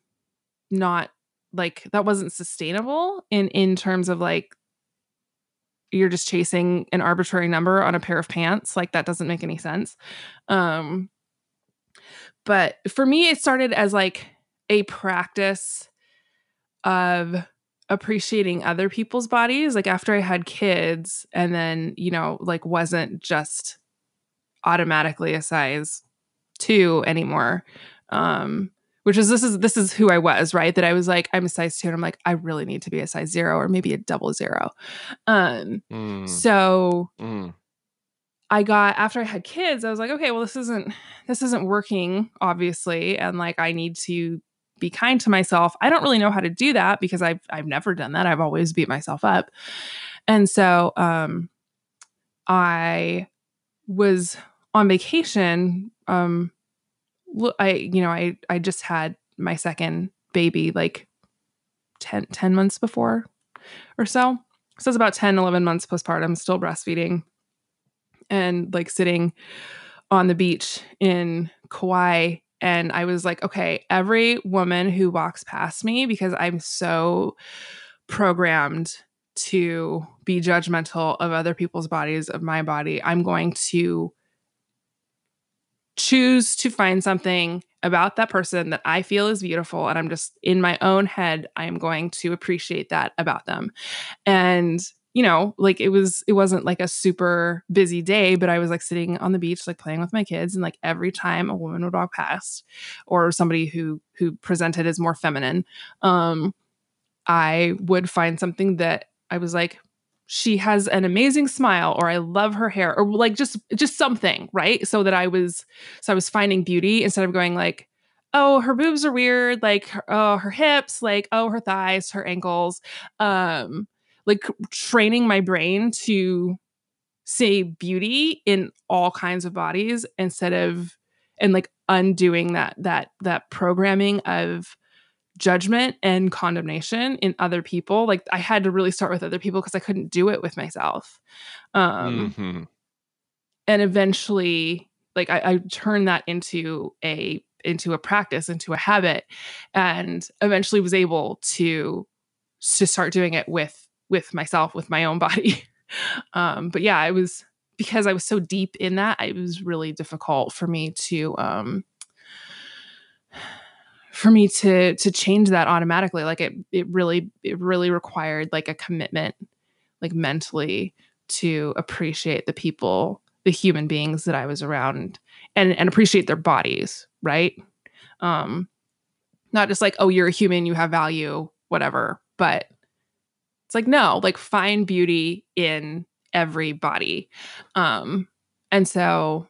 not like that wasn't sustainable in in terms of like you're just chasing an arbitrary number on a pair of pants like that doesn't make any sense um but for me it started as like a practice of appreciating other people's bodies like after i had kids and then you know like wasn't just automatically a size 2 anymore um which is this is this is who i was right that i was like i'm a size 2 and i'm like i really need to be a size 0 or maybe a double zero um mm. so mm. I got after I had kids, I was like, okay, well, this isn't this isn't working, obviously, and like I need to be kind to myself. I don't really know how to do that because I've I've never done that. I've always beat myself up. And so um I was on vacation um I you know, I I just had my second baby like 10 10 months before or so. So it's about 10 11 months postpartum still breastfeeding and like sitting on the beach in Kauai and I was like, okay, every woman who walks past me, because I'm so programmed to be judgmental of other people's bodies, of my body, I'm going to choose to find something about that person that I feel is beautiful. And I'm just in my own head, I am going to appreciate that about them. And you know, like it was it wasn't like a super busy day, but I was like sitting on the beach like playing with my kids and like every time a woman would walk past or somebody who who presented as more feminine, um I would find something that I was like she has an amazing smile or I love her hair or like just just something, right? So that I was so I was finding beauty instead of going like oh her boobs are weird like oh her hips like oh her thighs her ankles um like training my brain to see beauty in all kinds of bodies instead of and like undoing that that that programming of judgment and condemnation in other people. Like i had to really start with other people because i couldn't do it with myself. Um hmm and eventually like I, I turned that into a into a practice into a habit and eventually was able to to start doing it with with myself with my own body. Um but yeah it was because i was so deep in that it was really difficult for me to um for me to to change that automatically. Like it it really it really required like a commitment like mentally to appreciate the people the human beings that i was around and and appreciate their bodies right? Um not just like oh you're a human you have value whatever but it's like no like find beauty in every body um and so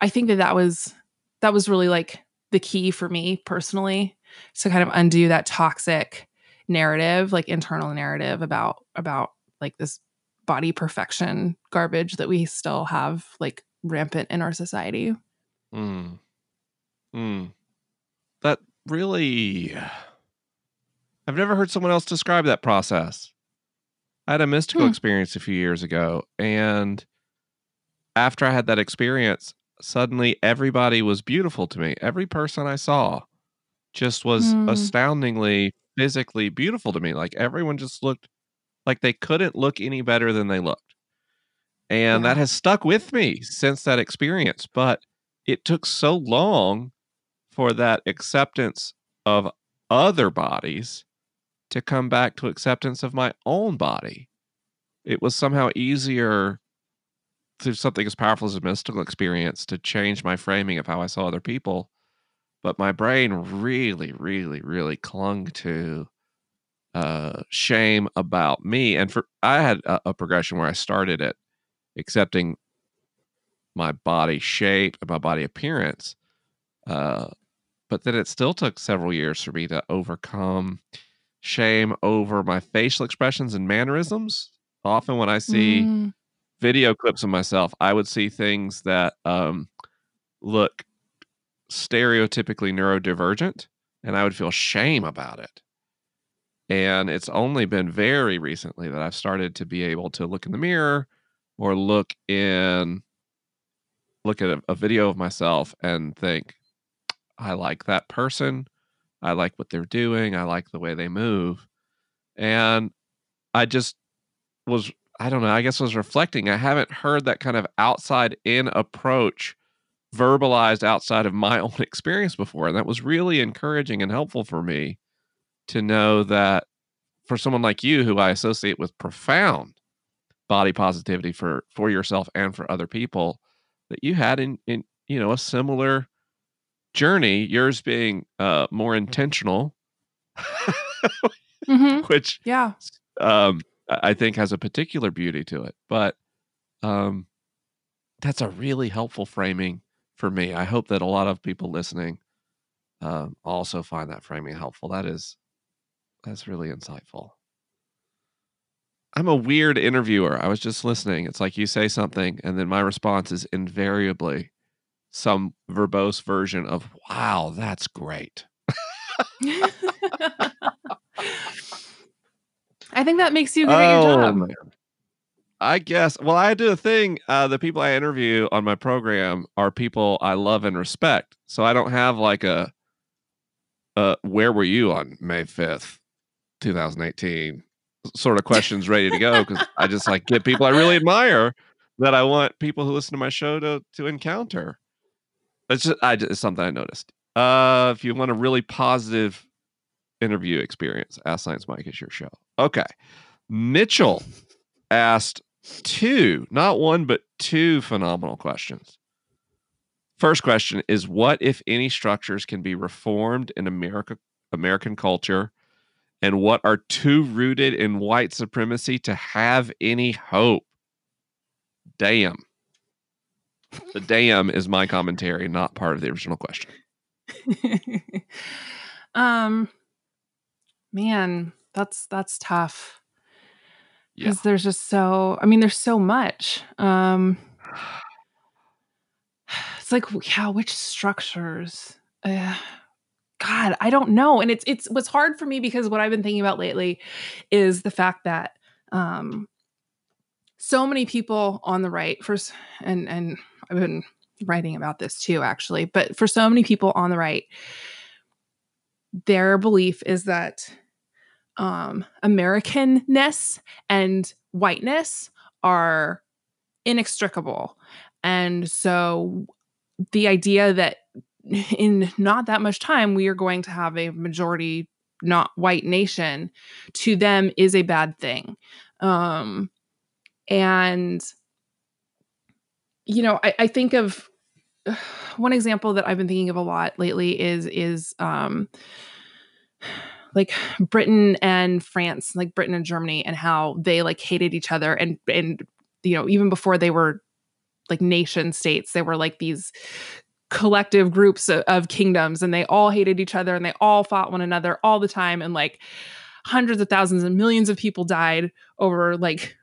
i think that that was that was really like the key for me personally to kind of undo that toxic narrative like internal narrative about about like this body perfection garbage that we still have like rampant in our society Mm. Mm. That really. I've never heard someone else describe that process. I had a mystical Hmm. experience a few years ago, and after I had that experience, suddenly everybody was beautiful to me. Every person I saw just was Hmm. astoundingly physically beautiful to me. Like everyone just looked like they couldn't look any better than they looked. And that has stuck with me since that experience. But it took so long for that acceptance of other bodies to come back to acceptance of my own body. It was somehow easier through something as powerful as a mystical experience to change my framing of how I saw other people. But my brain really, really, really clung to uh, shame about me. And for I had a, a progression where I started at accepting my body shape and my body appearance. Uh, but then it still took several years for me to overcome shame over my facial expressions and mannerisms. Often when I see Mm. video clips of myself, I would see things that um, look stereotypically neurodivergent, and I would feel shame about it. And it's only been very recently that I've started to be able to look in the mirror or look in look at a, a video of myself and think, I like that person. I like what they're doing. I like the way they move. And I just was, I don't know, I guess was reflecting. I haven't heard that kind of outside in approach verbalized outside of my own experience before. And that was really encouraging and helpful for me to know that for someone like you, who I associate with profound body positivity for for yourself and for other people, that you had in in you know a similar journey. Yours being uh, more intentional, Mhm. which Yeah. um, I I think has a particular beauty to it. But um, that's a really helpful framing for me. I hope that a lot of people listening um, also find that framing helpful. That is that's really insightful. I'm a weird interviewer. I was just listening. It's like you say something, and then my response is invariably some verbose version of "Wow, that's great." I think that makes you good at your job. Oh, man. I guess. Well, I do a thing. Uh, the people I interview on my program are people I love and respect. So I don't have like a, uh, where were you on May 5th, 2018 sort of questions ready to go because I just like get people I really admire that I want people who listen to my show to to encounter. It's just I it's something I noticed. Uh, if you want a really positive interview experience, Ask Science Mike is your show. Okay, Mitchell asked two, not one, but two phenomenal questions. First question is what if any structures can be reformed in America American culture and what are too rooted in white supremacy to have any hope? Damn. The damn is my commentary, not part of the original question. um man, that's that's tough. Yeah. Because there's just so I mean, there's so much. Um it's like yeah, which structures? Uh, God, I don't know. And it's it's what's hard for me because what I've been thinking about lately is the fact that um so many people on the right first and and I've been writing about this too actually, but for so many people on the right their belief is that um Americanness and whiteness are inextricable. And so the idea that in not that much time we are going to have a majority not white nation to them is a bad thing um and you know i, I think of one example that i've been thinking of a lot lately is is um like britain and france like britain and germany and how they like hated each other and and you know even before they were like nation states they were like these collective groups of, of, kingdoms and they all hated each other and they all fought one another all the time and like hundreds of thousands and millions of people died over like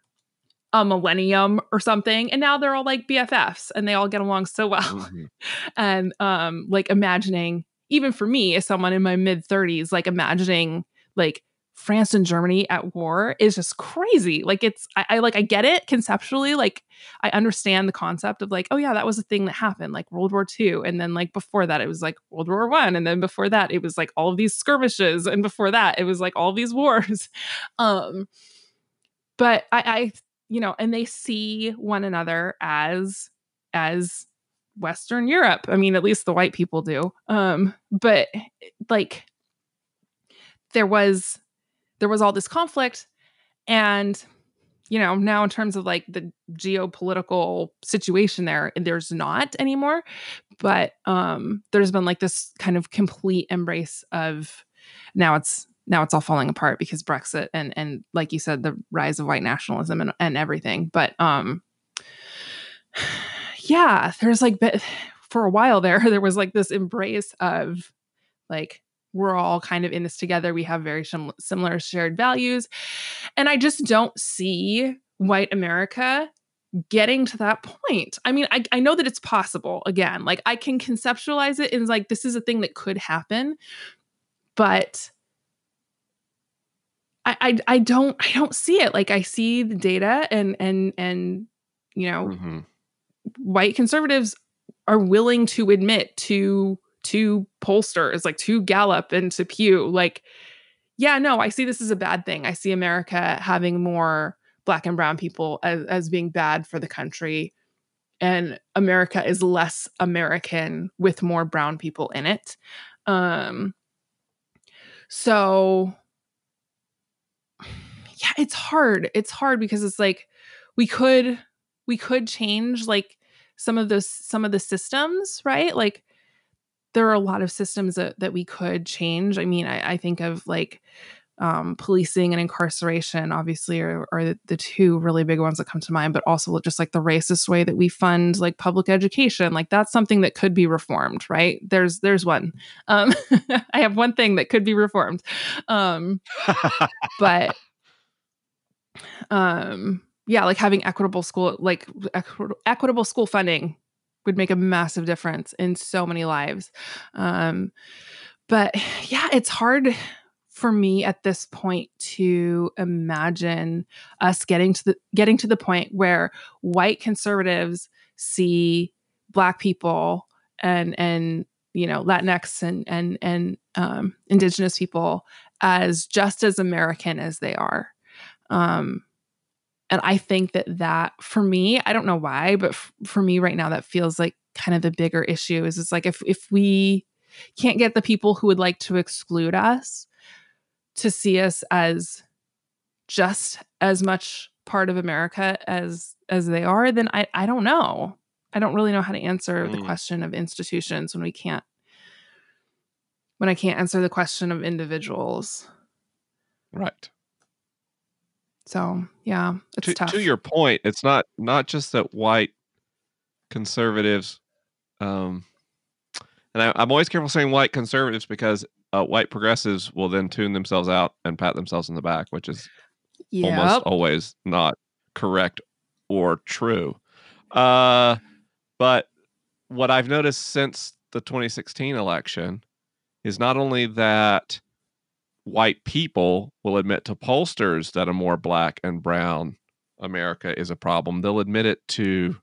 a millennium or something and now they're all like BFFs and they all get along so well mm-hmm. and um like imagining even for me as someone in my mid 30s like imagining like France and Germany at war is just crazy. Like it's I, I, like I get it conceptually. Like I understand the concept of like, oh yeah, that was a thing that happened, like World War II. And then like before that, it was like World War One. And then before that, it was like all of these skirmishes. And before that, it was like all these wars. um but I, I you know, and they see one another as as Western Europe. I mean, at least the white people do. Um, but like there was there was all this conflict and you know now in terms of like the geopolitical situation there there's not anymore but um there's been like this kind of complete embrace of now it's now it's all falling apart because brexit and and like you said the rise of white nationalism and, and everything but um yeah there's like for a while there there was like this embrace of like we're all kind of in this together. We have very similar shared values. And I just don't see white America getting to that point. I mean, I, I know that it's possible again. Like I can conceptualize it and like this is a thing that could happen, but I, I I don't I don't see it. Like I see the data and and and you know, mm-hmm. white conservatives are willing to admit to to pollsters, like to Gallup and to Pew, like, yeah, no, I see this as a bad thing. I see America having more black and brown people as, as being bad for the country. And America is less American with more brown people in it. Um, so yeah, it's hard. It's hard because it's like we could we could change like some of those some of the systems, right? Like there are a lot of systems that, that we could change. I mean, I, I think of like um, policing and incarceration, obviously, are, are the, the, two really big ones that come to mind, but also just like the racist way that we fund like public education. Like that's something that could be reformed, right? There's there's one. Um, I have one thing that could be reformed. Um, but um yeah like having equitable school like equitable school funding would make a massive difference in so many lives. Um, but yeah, it's hard for me at this point to imagine us getting to the getting to the point where white conservatives see black people and and you know Latinx and and and um, indigenous people as just as American as they are. Um, and I think that that for me, I don't know why, but f- for me right now, that feels like kind of the bigger issue is it's like if, if we can't get the people who would like to exclude us to see us as just as much part of America as as they are, then I I don't know. I don't really know how to answer the Mm. question of institutions when we can't when I can't answer the question of individuals. Right. So yeah, it's To, tough. to your point, it's not not just that white conservatives, um, and I, I'm always careful saying white conservatives because uh, white progressives will then tune themselves out and pat themselves in the back, which is yep. almost always not correct or true. Uh, but what I've noticed since the 2016 election is not only that white people will admit to pollsters that a more black and brown America is a problem, they'll admit it to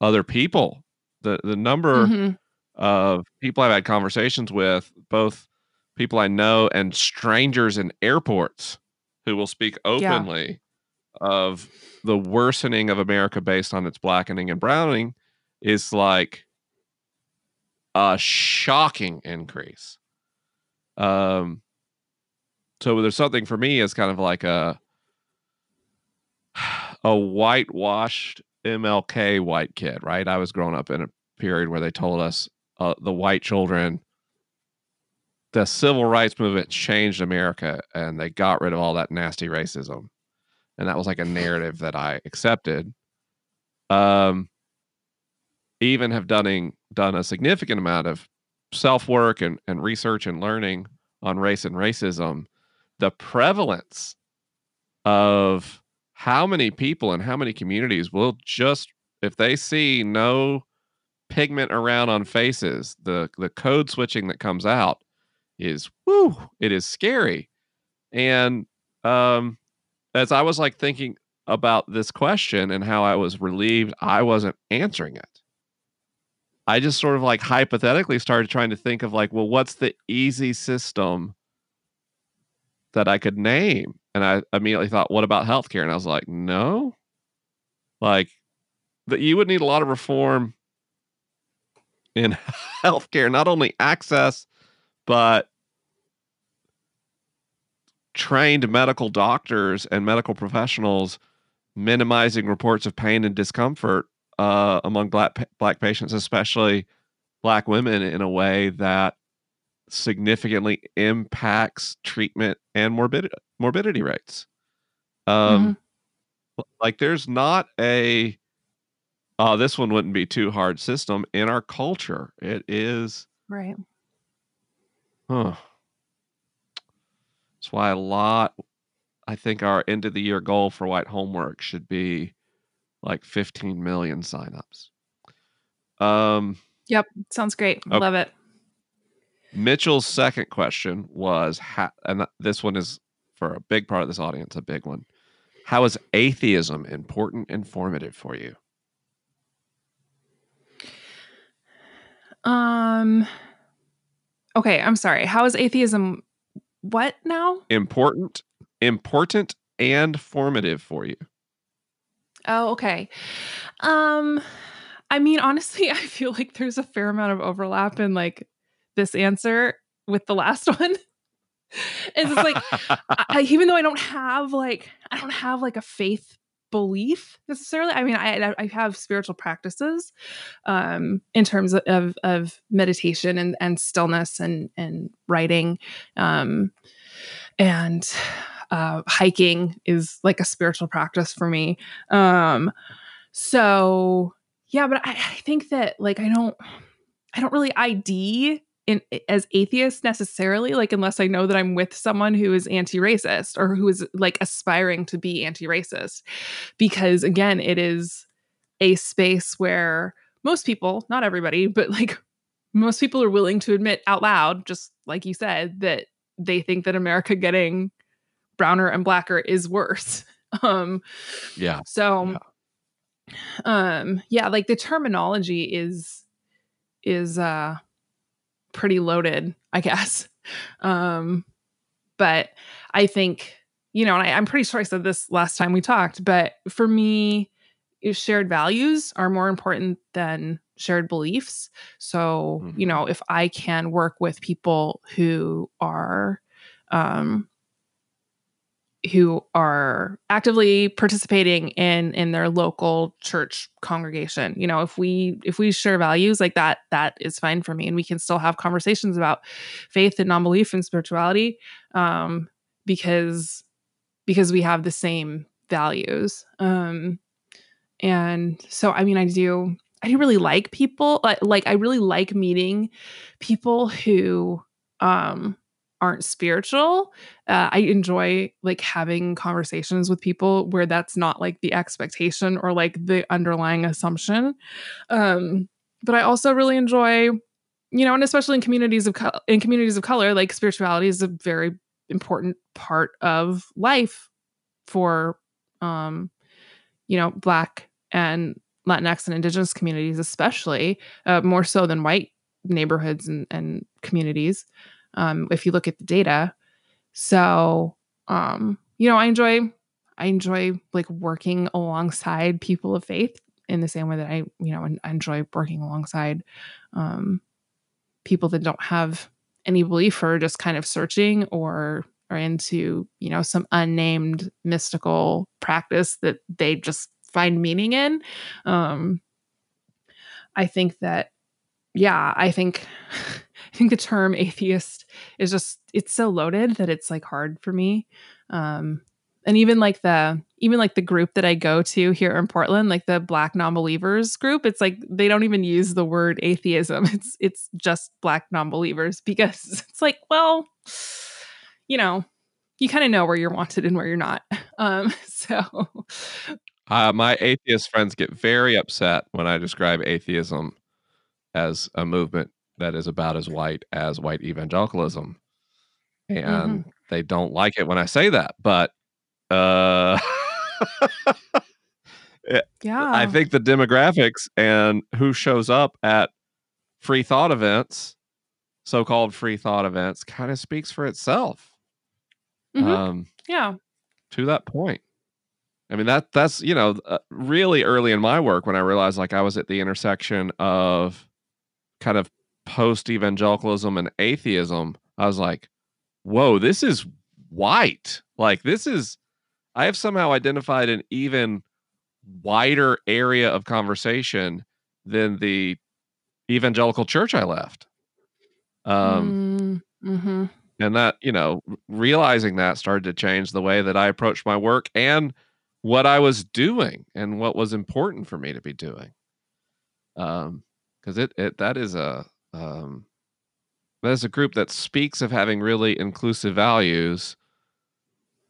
other people. The the number Mhm. Of people I've had conversations with, both people I know and strangers in airports who will speak openly of the worsening of America based on its blackening and browning is like a shocking increase. Um so there's something for me as kind of like a a whitewashed MLK white kid, right? I was growing up in a period where they told us uh, the white children the civil rights movement changed America and they got rid of all that nasty racism. And that was like a narrative that I accepted. Um even have done done a significant amount of self work and, and research and learning on race and racism, the prevalence of how many people and how many communities will just if they see no pigment around on faces, the the code switching that comes out is whoo, it is scary. And um as I was like thinking about this question and how I was relieved I wasn't answering it. I just sort of like hypothetically started trying to think of like, well, what's the easy system that I could name? And I immediately thought, what about healthcare? And I was like, no. Like that you would need a lot of reform in healthcare, not only access, but trained medical doctors and medical professionals minimizing reports of pain and discomfort uh, among black black patients, especially black women, in a way that significantly impacts treatment and morbidity morbidity rates. Um, like there's not a oh this one wouldn't be too hard system in our culture. It is Right. Huh. That's why a lot, I think our end of the year goal for White Homework should be like 15 million signups. Um, Yep. Sounds great. Okay. Love it. Mitchell's second question was, ha- and this one is for a big part of this audience, a big one. How is atheism important and formative for you? Um Okay, I'm sorry. How is atheism what now? Important, important, and formative for you. Oh, okay. Um I mean, honestly, I feel like there's a fair amount of overlap in like this answer with the last one. it's like I, even though I don't have like I don't have like a faith belief necessarily. I mean, I I have spiritual practices um in terms of of, meditation and and stillness and and writing um and uh hiking is like a spiritual practice for me. Um so yeah, but I, I think that like I don't I don't really ID in as atheist necessarily like unless i know that i'm with someone who is anti-racist or who is like aspiring to be anti-racist. Because again it is a space where most people not everybody but like most people are willing to admit out loud just like you said that they think that america getting browner and blacker is worse. Um Yeah. so um yeah like the terminology is is uh pretty loaded i guess um but i think you know and I, i'm pretty sure i said this last time we talked but for me shared values are more important than shared beliefs so you Mhm. know if i can work with people who are um who are actively participating in in their local church congregation. You know if we if we share values like that that is fine for me and we can still have conversations about faith and non-belief and spirituality um because because we have the same values. Um and so i mean i do i do really like people like, like i really like meeting people who um aren't spiritual uh, i enjoy like having conversations with people where that's not like the expectation or like the underlying assumption um but i also really enjoy you know and especially in communities of co- in communities of color like spirituality is a very important part of life for um you know black and latinx and indigenous communities especially uh, more so than white neighborhoods and, and communities um, if you look at the data. So, um, you know, I enjoy I enjoy like working alongside people of faith in the same way that I, you know, enjoy working alongside um, people that don't have any belief or just kind of searching or are into, you know, some unnamed mystical practice that they just find meaning in. Um, I think that, yeah, I think I think the term atheist is just it's so loaded that it's like hard for me. Um and even like the even like the group that I go to here in Portland, like the black non-believers group, it's like they don't even use the word atheism. It's it's just black non-believers because it's like, well, you know, you kind of know where you're wanted and where you're not. Um so uh, my atheist friends get very upset when I describe atheism as a movement that is about as white as white evangelicalism and mm-hmm. they don't like it when i say that but uh yeah i think the demographics and who shows up at free thought events so-called free thought events kind of speaks for itself mm-hmm. um yeah to that point i mean that that's you know uh, really early in my work when i realized like i was at the intersection of kind of post evangelicalism and atheism, I was like, whoa, this is white. Like, this is, I have somehow identified an even wider area of conversation than the evangelical church I left. Um, mm, mm-hmm. And that, you know, realizing that started to change the way that I approached my work and what I was doing and what was important for me to be doing. Um, because it, it that is a um, as a group that speaks of having really inclusive values,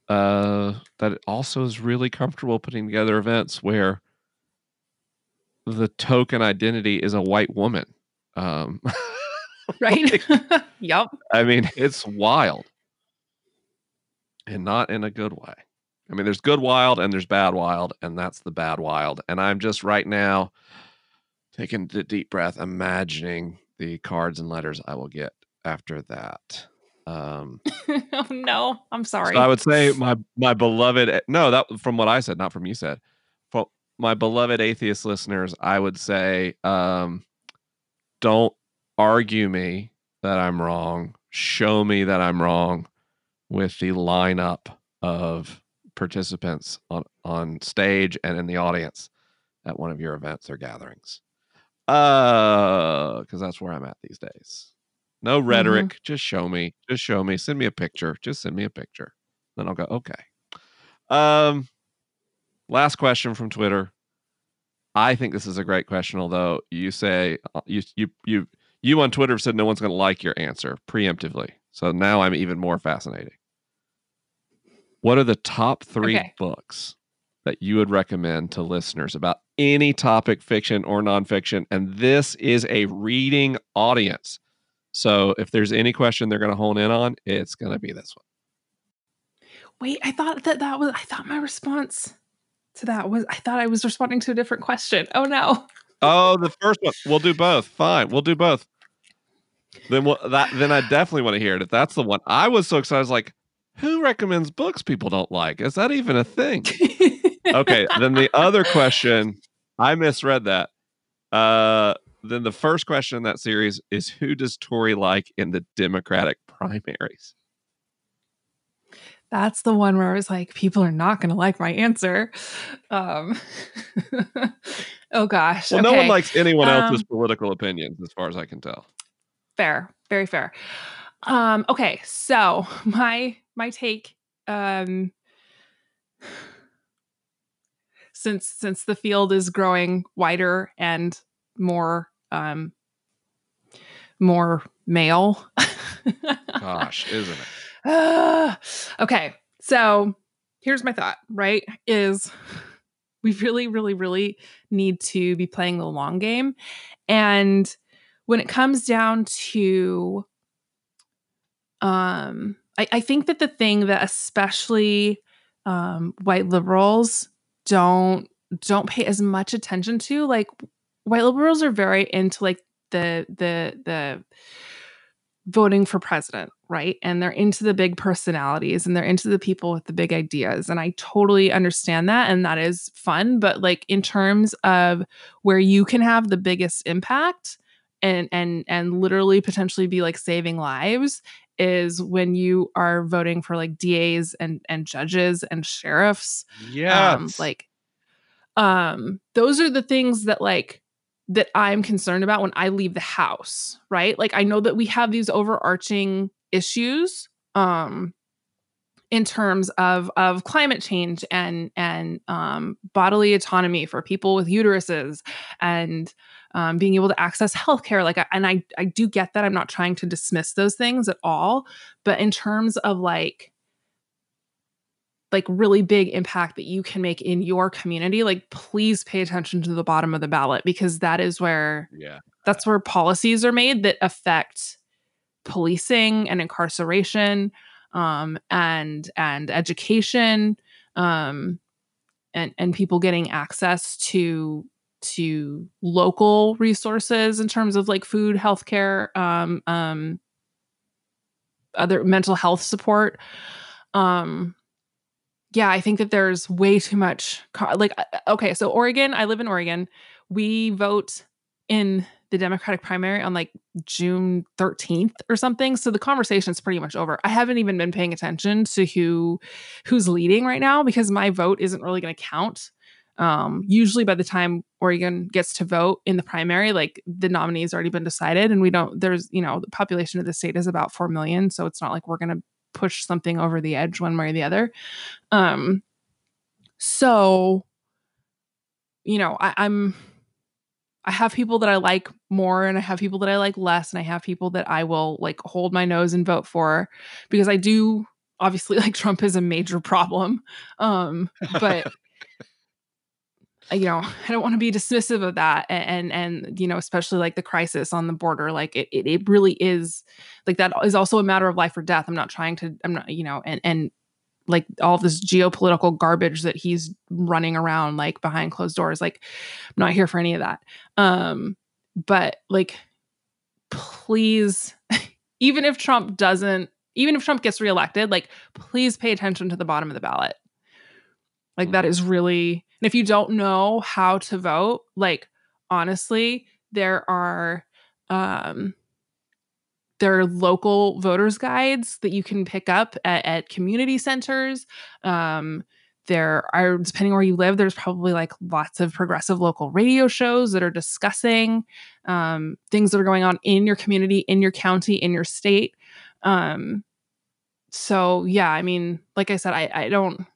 uh, that also is really comfortable putting together events where the token identity is a white woman. Um, right. like, yep. I mean, it's wild and not in a good way. I mean, there's good wild and there's bad wild, and that's the bad wild. And I'm just right now taking the deep breath, imagining the cards and letters I will get after that. Um, oh no, I'm sorry. So I would say my my beloved no that from what I said, not from you said. For my beloved atheist listeners, I would say um, don't argue me that I'm wrong. Show me that I'm wrong with the lineup of participants on on stage and in the audience at one of your events or gatherings. Uh, because that's where I'm at these days. No mm-hmm. rhetoric. Mm-hmm. Just show me. Just show me. Send me a picture. Just send me a picture. Then I'll go, okay. Um, last question from Twitter. I think this is a great question, although you say uh, you you you you on Twitter said no one's going to like your answer preemptively. So now I'm even more fascinating. What are the top three okay. books that you would recommend to listeners about any topic, fiction or nonfiction. And this is a reading audience. So if there's any question they're going to hone in on, it's going to be this one. Wait, I thought that that was, I thought my response to that was, I thought I was responding to a different question. Oh no. Oh, the first one. We'll do both. Fine. We'll do both. Then we'll, that, then I definitely want to hear it. If that's the one, I was so excited. I was like, who recommends books people don't like? Is that even a thing? okay, then the other question, I misread that. Uh, then the first question in that series is who does Tori like in the Democratic primaries? that's the one where I was like, people are not going to like my answer. Um, oh gosh. Well, okay. no one likes anyone else's Um, political opinions, as far as I can tell. fair, very fair. Um, okay, so my my take, um, since since the field is growing wider and more um more male. Gosh, isn't it? Ah, okay. So here's my thought, right? Is we really, really, really need to be playing the long game. And when it comes down to um I, I think that the thing that especially um white liberals don't don't pay as much attention to, like white liberals are very into like the the the voting for president, right? And they're into the big personalities and they're into the people with the big ideas. And I totally understand that. And that is fun. But like in terms of where you can have the biggest impact and and and literally potentially be like saving lives is when you are voting for like DAs and and judges and sheriffs Yeah. um like um those are the things that like that i'm concerned about when i leave the house right like i know that we have these overarching issues um in terms of of climate change and and um, bodily autonomy for people with uteruses and um, being able to access healthcare like I, and I I do get that I'm not trying to dismiss those things at all but in terms of like like really big impact that you can make in your community like please pay attention to the bottom of the ballot because that is where yeah. that's where policies are made that affect policing and incarceration um, and and education um, and and people getting access to to local resources in terms of like food healthcare um, um, other mental health support. Um yeah i think that there's way too much co- like uh, okay so oregon i live in oregon. We vote in the democratic primary on like june 13th or something so the conversation's pretty much over. I haven't even been paying attention to who who's leading right now because my vote isn't really going to count um, usually by the time oregon gets to vote in the primary like the nominee has already been decided and we don't there's you know the population of the state is about 4 million so it's not like we're going to push something over the edge one way or the other. Um so you know I, i'm i have people that i like more and i have people that i like less and i have people that i will like hold my nose and vote for because i do obviously like trump is a major problem um but you know i don't want to be dismissive of that and and, you know especially like the crisis on the border like it, it it really is like that is also a matter of life or death. I'm not trying to i'm not you know and and like all this geopolitical garbage that he's running around like behind closed doors like i'm not here for any of that. Um but like please even if trump doesn't even if trump gets reelected like please pay attention to the bottom of the ballot. Like that is really and if you don't know how to vote like honestly there are um there are local voters guides that you can pick up at, at community centers. Um there are depending where you live there's probably like lots of progressive local radio shows that are discussing um, things that are going on in your community in your county in your state. Um, so yeah i mean like i said i, I don't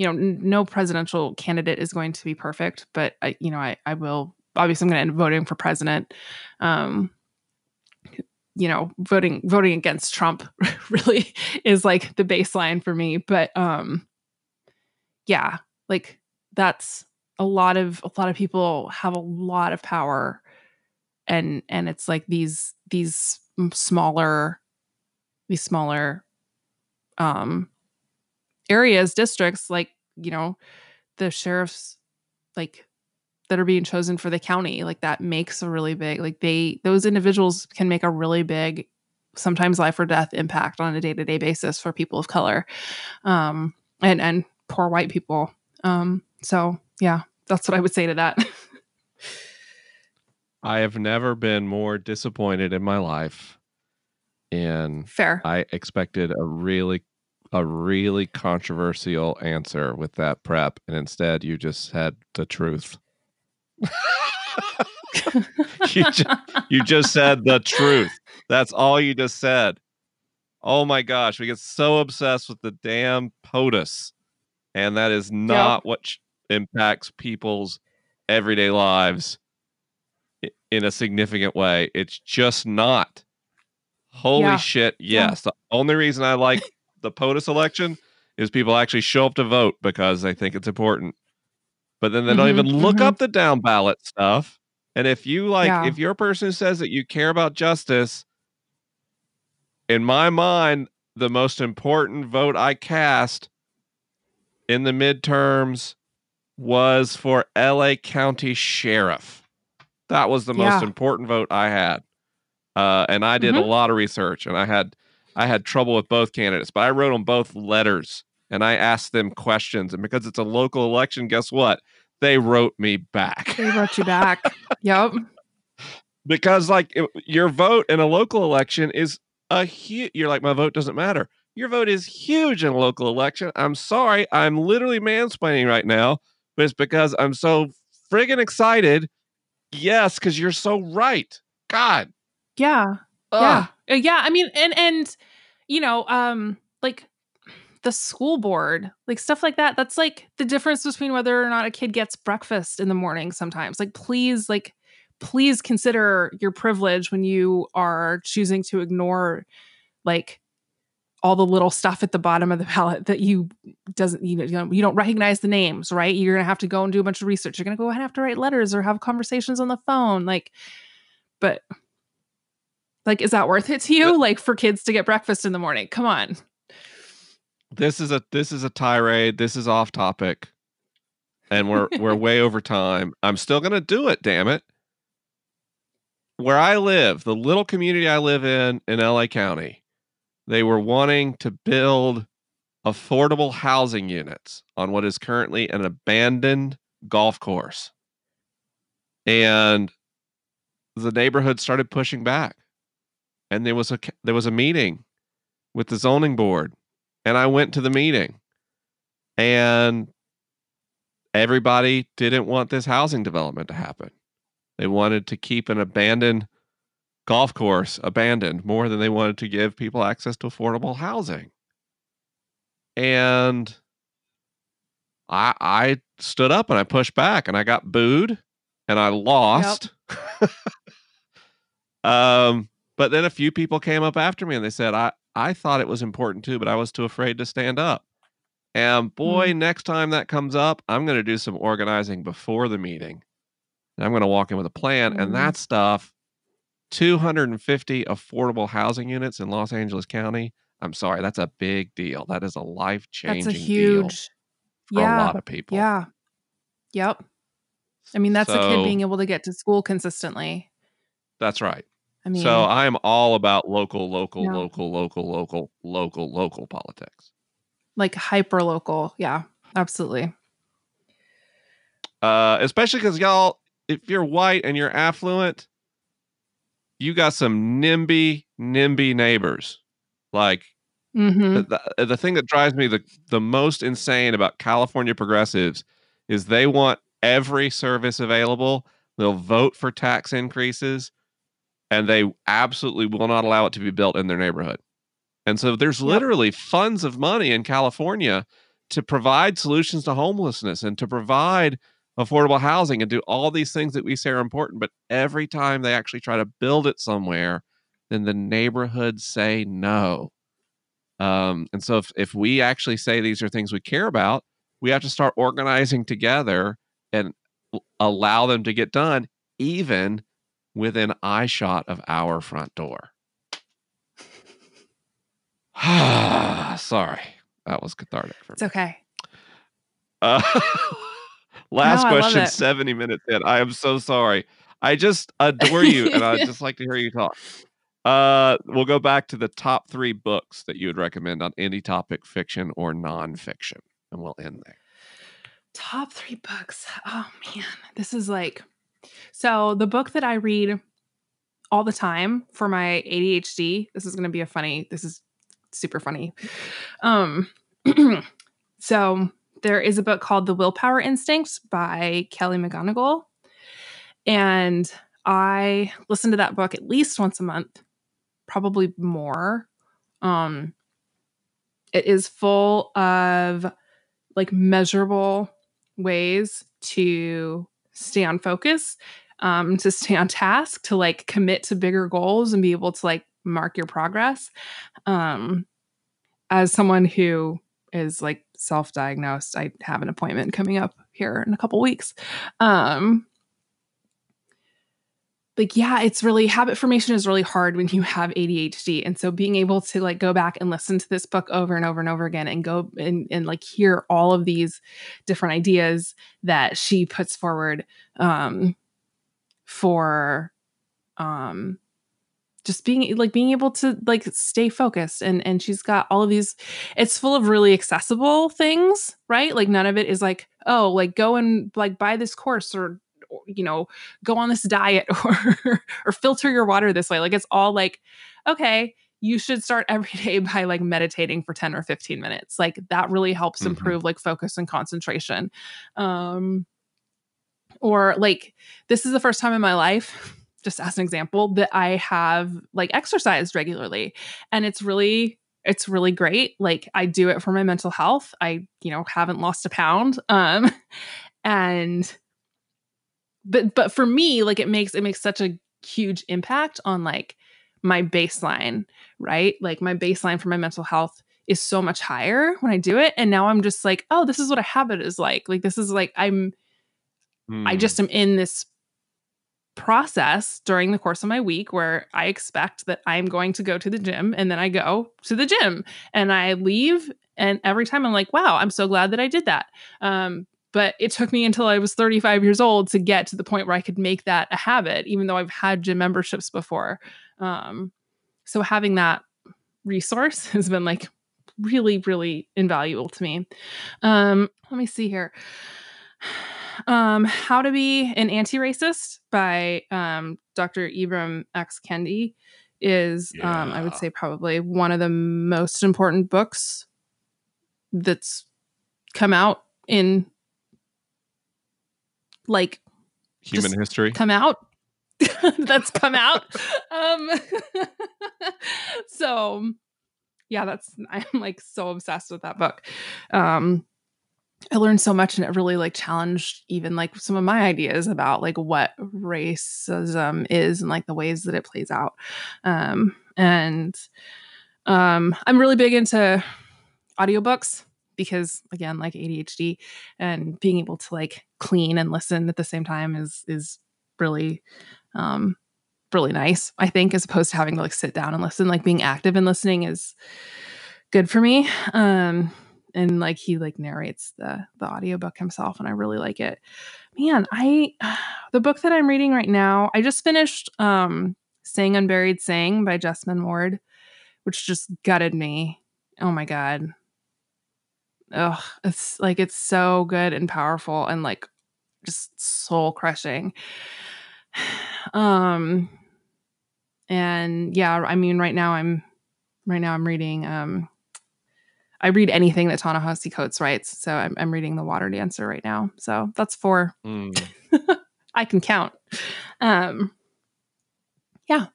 you know n- no presidential candidate is going to be perfect but i you know i, I will obviously i'm going to end up voting for president um, you know voting voting against trump really is like the baseline for me but um yeah like that's a lot of a lot of people have a lot of power and and it's like these these smaller these smaller um areas districts like you know the sheriffs like that are being chosen for the county like that makes a really big like they those individuals can make a really big sometimes life or death impact on a day-to-day basis for people of color um and and poor white people um so yeah that's what i would say to that I have never been more disappointed in my life. And fair I expected a really a really controversial answer with that prep, and instead you just said the truth. you, just, you just said the truth. That's all you just said. Oh my gosh, we get so obsessed with the damn POTUS, and that is not yep. what impacts people's everyday lives in a significant way. It's just not. Holy yeah. shit! Yes, yeah. the only reason I like the POTUS election is people actually show up to vote because they think it's important. But then they don't mm-hmm, even look mm-hmm. up the down ballot stuff. And if you like, yeah. if you're a person who says that you care about justice, in my mind, the most important vote I cast in the midterms was for LA County Sheriff. That was the yeah. most important vote I had. Uh, and I did mm-hmm. a lot of research and I had I had trouble with both candidates, but I wrote them both letters and I asked them questions. And because it's a local election, guess what? They wrote me back. They wrote you back. yep. Because like your vote in a local election is a huge. You're like my vote doesn't matter. Your vote is huge in a local election. I'm sorry, I'm literally mansplaining right now, but it's because I'm so friggin' excited. Yes, because you're so right. God. Yeah. Ugh. Yeah. Yeah. I mean, and and you know, um, like the school board, like stuff like that. That's like the difference between whether or not a kid gets breakfast in the morning sometimes. Like, please, like, please consider your privilege when you are choosing to ignore like all the little stuff at the bottom of the ballot that you doesn't you know you don't recognize the names right you're gonna have to go and do a bunch of research you're gonna go ahead and have to write letters or have conversations on the phone like but like, is that worth it to you? Like for kids to get breakfast in the morning? Come on. This is a this is a tirade. This is off topic. And we're we're way over time. I'm still gonna do it, damn it. Where I live, the little community I live in in LA County, they were wanting to build affordable housing units on what is currently an abandoned golf course. And the neighborhood started pushing back and there was a there was a meeting with the zoning board and I went to the meeting and everybody didn't want this housing development to happen. They wanted to keep an abandoned golf course abandoned more than they wanted to give people access to affordable housing. And I I stood up and I pushed back and I got booed and I lost. Yep. um but then a few people came up after me and they said, I, I thought it was important too, but I was too afraid to stand up. And boy, mm. next time that comes up, I'm going to do some organizing before the meeting. And I'm going to walk in with a plan. Mm. And that stuff 250 affordable housing units in Los Angeles County. I'm sorry, that's a big deal. That is a life changing That's a huge, for yeah, a lot of people. Yeah. Yep. I mean, that's so, a kid being able to get to school consistently. That's right. I mean, so I am all about local, local, yeah. local, local, local, local, local politics. Like hyper local. Yeah, absolutely. Uh, especially because y'all, if you're white and you're affluent, you got some NIMBY, NIMBY neighbors. Like mm-hmm. the, the thing that drives me the, the most insane about California progressives is they want every service available. They'll vote for tax increases and they absolutely will not allow it to be built in their neighborhood. And so there's literally yep. funds of money in California to provide solutions to homelessness and to provide affordable housing and do all these things that we say are important. But every time they actually try to build it somewhere, then the neighborhoods say no. Um, and so if, if we actually say these are things we care about, we have to start organizing together and allow them to get done, even within eye shot of our front door. Sorry, that was cathartic for it's me. It's okay. Uh, last no, question, 70 minutes in. I am so sorry. I just adore you and I'd just like to hear you talk. Uh, we'll go back to the top three books that you would recommend on any topic, fiction or nonfiction, and we'll end there. Top three books. Oh man, this is like so, the book that I read all the time for my ADHD, this is going to be a funny, this is super funny. Um, so there is a book called The Willpower Instincts by Kelly McGonigal. And I listen to that book at least once a month, probably more. Um, it is full of like measurable ways to stay on focus, um, to stay on task, to like commit to bigger goals and be able to like mark your progress. Um, as someone who is like self-diagnosed, I have an appointment coming up here in a couple weeks. Um, like yeah it's really habit formation is really hard when you have adhd and so being able to like go back and listen to this book over and over and over again and go and, and like hear all of these different ideas that she puts forward um for um just being like being able to like stay focused and and she's got all of these it's full of really accessible things right? Like none of it is like oh like go and like buy this course or you know go on this diet or or filter your water this way. Like it's all like okay you should start every day by like meditating for 10 or 15 minutes. Like that really helps Mhm. improve like focus and concentration. Um or like this is the first time in my life just as an example that i have like exercised regularly. And it's really it's really great. Like i do it for my mental health. I you know haven't lost a pound. Um and but but for me like it makes it makes such a huge impact on like my baseline right like my baseline for my mental health is so much higher when i do it and now i'm just like oh this is what a habit is like like this is like i'm I Mm. just am in this process during the course of my week where I expect that I'm going to go to the gym and then I go to the gym and I leave and every time I'm like, wow, I'm so glad that I did that. Um, but it took me until I was 35 years old to get to the point where I could make that a habit, even though I've had gym memberships before. Um, so having that resource has been like really, really invaluable to me. Um, let me see here. Um, How to Be an Anti-Racist by um, Dr. Ibram X. Kendi is, um, I would say, probably one of the most important books that's come out in like human history. come out. That's come out. Um so yeah that's i'm like so obsessed with that book. Um i learned so much and it really like challenged even like some of my ideas about like what racism is and like the ways that it plays out. Um and um i'm really big into audiobooks because again like adhd and being able to like clean and listen at the same time is is really um really nice i think as opposed to having to like sit down and listen. Like being active and listening is good for me um and like he like narrates the the audiobook himself and i really like it. Man i the book that i'm reading right now i just finished um sing unburied sing by Jesmyn Ward which just gutted me. Oh my god Ugh, it's like it's so good and powerful and like just soul crushing. Um and yeah, I mean right now I'm right now I'm reading um I read anything that Ta-Nehisi Coates writes. So I'm I'm reading The Water Dancer right now. So that's four Mm. I can count. Um yeah.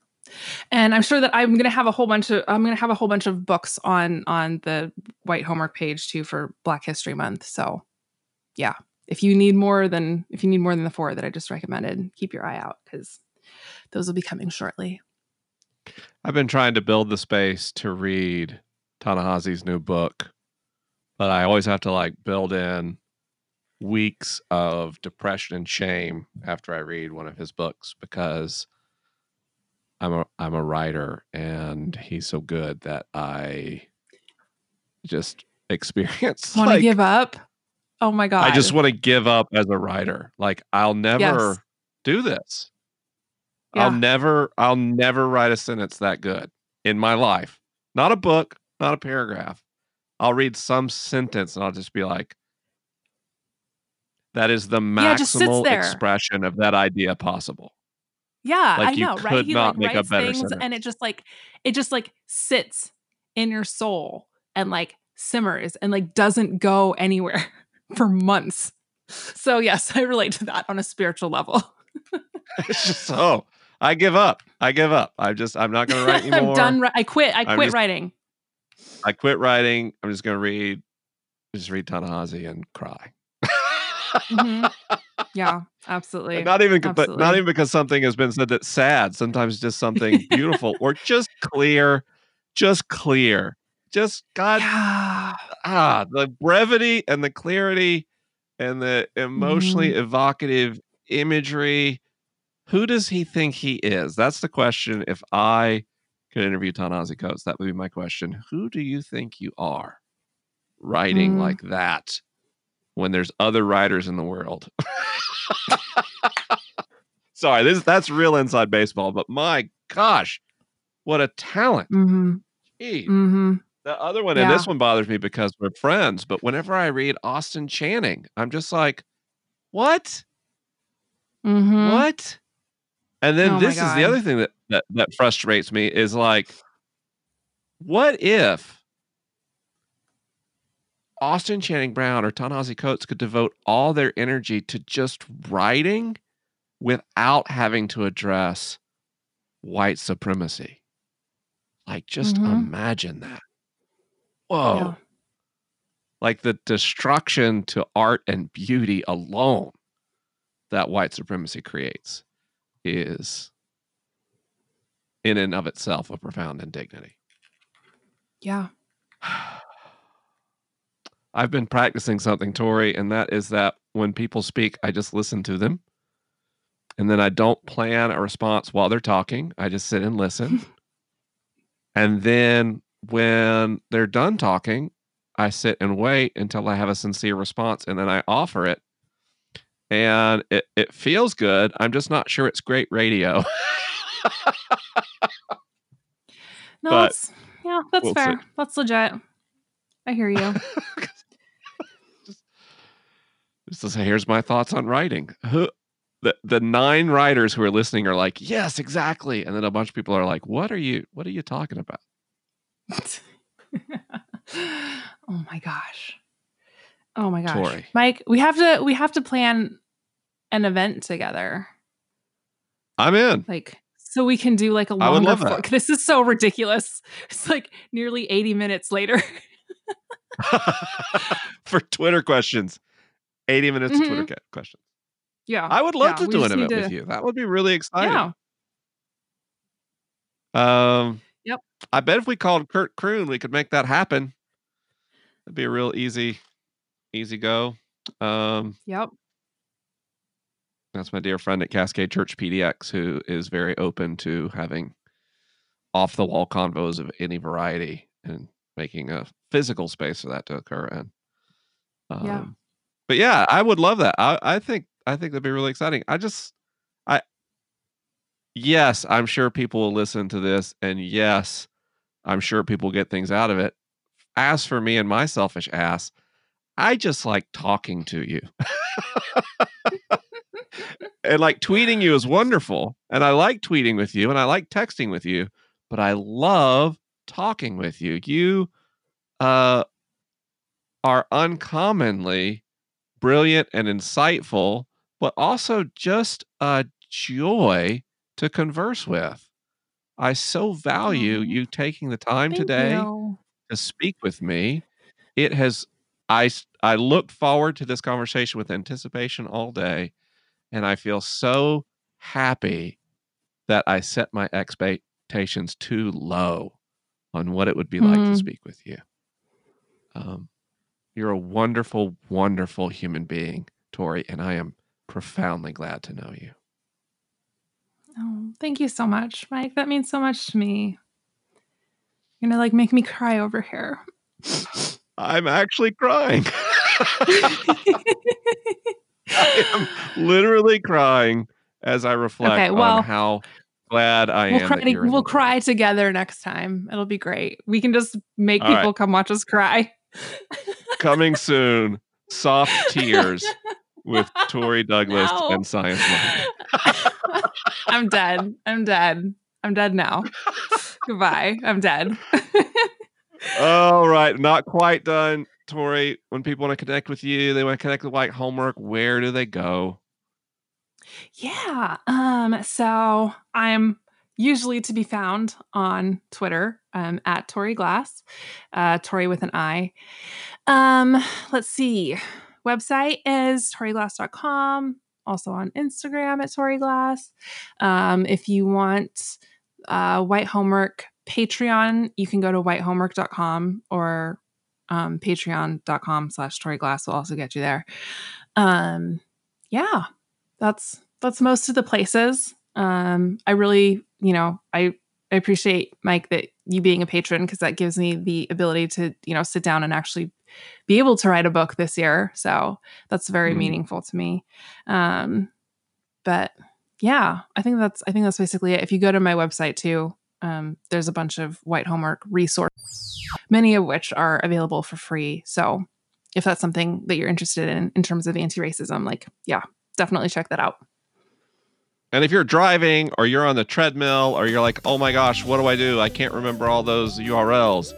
And I'm sure that I'm gonna have a whole bunch of I'm gonna have a whole bunch of books on on the white homework page too for Black History Month. So yeah. If you need more than if you need more than the four that I just recommended, keep your eye out because those will be coming shortly. I've been trying to build the space to read Ta-Nehisi's new book, but I always have to like build in weeks of depression and shame after I read one of his books because I'm a I'm a writer and he's so good that I just experience Want to like give up? Oh my god! I just want to give up as a writer. Like I'll never Yes. do this. Yeah. I'll never I'll never write a sentence that good in my life. Not a book, not a paragraph. I'll read some sentence and I'll just be like that is the Yeah, it just sits maximal there. expression of that idea possible. Yeah, Like, I know, right? He like make writes things, and it just like it just like sits in your soul and like simmers and like doesn't go anywhere for months. So yes, I relate to that on a spiritual level. it's just oh, I give up. I give up. I'm just I'm not going to write anymore. I'm done. I quit. I quit just- writing. I quit writing. I'm just going to read, just read Ta-Nehisi and cry. Mhm. Yeah, absolutely. not even, but not even because something has been said that's sad. Sometimes just something beautiful or just clear, just clear, just God, yeah. ah, the brevity and the clarity and the emotionally Mm-hmm. evocative imagery. Who does he think he is? That's the question. If I could interview Ta-Nehisi Coates, that would be my question. Who do you think you are writing Mm. like that when there's other writers in the world? Sorry, this that's real inside baseball, but my gosh, what a talent. Mm-hmm. Gee. Mm-hmm. The other one, and this one bothers me because we're friends, but whenever I read Austin Channing, I'm just like, what? Mm-hmm. What? And then Oh this is the other thing that, that that frustrates me is like, what if Austin Channing Brown or Ta-Nehisi Coates could devote all their energy to just writing without having to address white supremacy? Like, just Mhm. imagine that. Whoa. Yeah. Like the destruction to art and beauty alone that white supremacy creates is in and of itself a profound indignity. Yeah. I've been practicing something, Tori, and that is that when people speak, I just listen to them. And then I don't plan a response while they're talking. I just sit and listen. and then when they're done talking, I sit and wait until I have a sincere response and then I offer it. And it, it feels good. I'm just not sure it's great radio. No, But that's yeah, that's we'll see. fair. That's legit. I hear you. Just say, here's my thoughts on writing. Who, the the nine writers who are listening are like, yes, exactly, and then a bunch of people are like, what are you what are you talking about? oh my gosh. Oh my gosh. Tori. Mike, we have to we have to plan an event together. I'm in. Like so we can do like a longer that. This is so ridiculous. It's like nearly 80 minutes later. For Twitter questions, 80 minutes of Twitter Mhm. ca- questions. yeah. I would love Yeah, to do an event with you. That would be really exciting. Yeah. Um, Yep. I bet if we called Kurt Kroon, we could make that happen. It'd be a real easy, easy go. Um, Yep. That's my dear friend at Cascade Church PDX, who is very open to having off the wall convos of any variety and making a physical space for that to occur in. Um, Yeah. But yeah, I would love that. I, I think I think that'd be really exciting. I just I yes, I'm sure people will listen to this, and yes, I'm sure people get things out of it. As for me and my selfish ass, I just like talking to you. and like tweeting you is wonderful. And I like tweeting with you and I like texting with you, but I love talking with you. You uh are uncommonly brilliant and insightful, but also just a joy to converse with. I so value you taking the time Thank today you. to speak with me. It has I I look forward to this conversation with anticipation all day and I feel so happy that I set my expectations too low on what it would be like to Mhm. speak with you. Um you're a wonderful wonderful human being, Tori, and I am profoundly glad to know you. Oh, thank you so much, Mike. That means so much to me. You're gonna like make me cry over here. I'm actually crying. I am literally crying as I reflect Okay, well, on how glad I we'll am. cry. that you're in We'll cry together next time. It'll be great. We can just make All right. people come watch us cry. Coming soon, soft tears with Tori Douglass No. and Science Mike. I'm dead. I'm dead. I'm dead now. Goodbye. I'm dead. All right, not quite done. Tori, when people want to connect with you, they want to connect with White Homework, where do they go? Yeah. Um, so I'm usually to be found on Twitter um, at Tori Glass, uh, Tori with an I. Um, let's see. Website is toriglass.com. Also on Instagram at Tori Glass. Um, if you want uh, White Homework Patreon, you can go to whitehomework.com or um, patreon.com slash Tori Glass will also get you there. Um, yeah, that's that's most of the places. Um, I really, you know, I I appreciate Mike that you being a patron because that gives me the ability to, you know, sit down and actually be able to write a book this year. So that's very mm. meaningful to me. Um, but yeah, I think that's I think that's basically it. If you go to my website too, um, there's a bunch of white homework resources, many of which are available for free. So if that's something that you're interested in in terms of anti-racism, like yeah, definitely check that out. And if you're driving or you're on the treadmill or you're like, oh my gosh, what do I do? I can't remember all those URLs.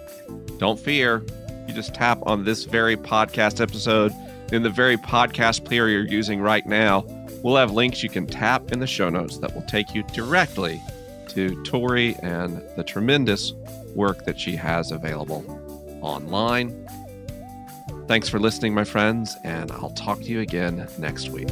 Don't fear. You just tap on this very podcast episode in the very podcast player you're using right now. We'll have links you can tap in the show notes that will take you directly to Tori and the tremendous work that she has available online. Thanks for listening, my friends, and I'll talk to you again next week.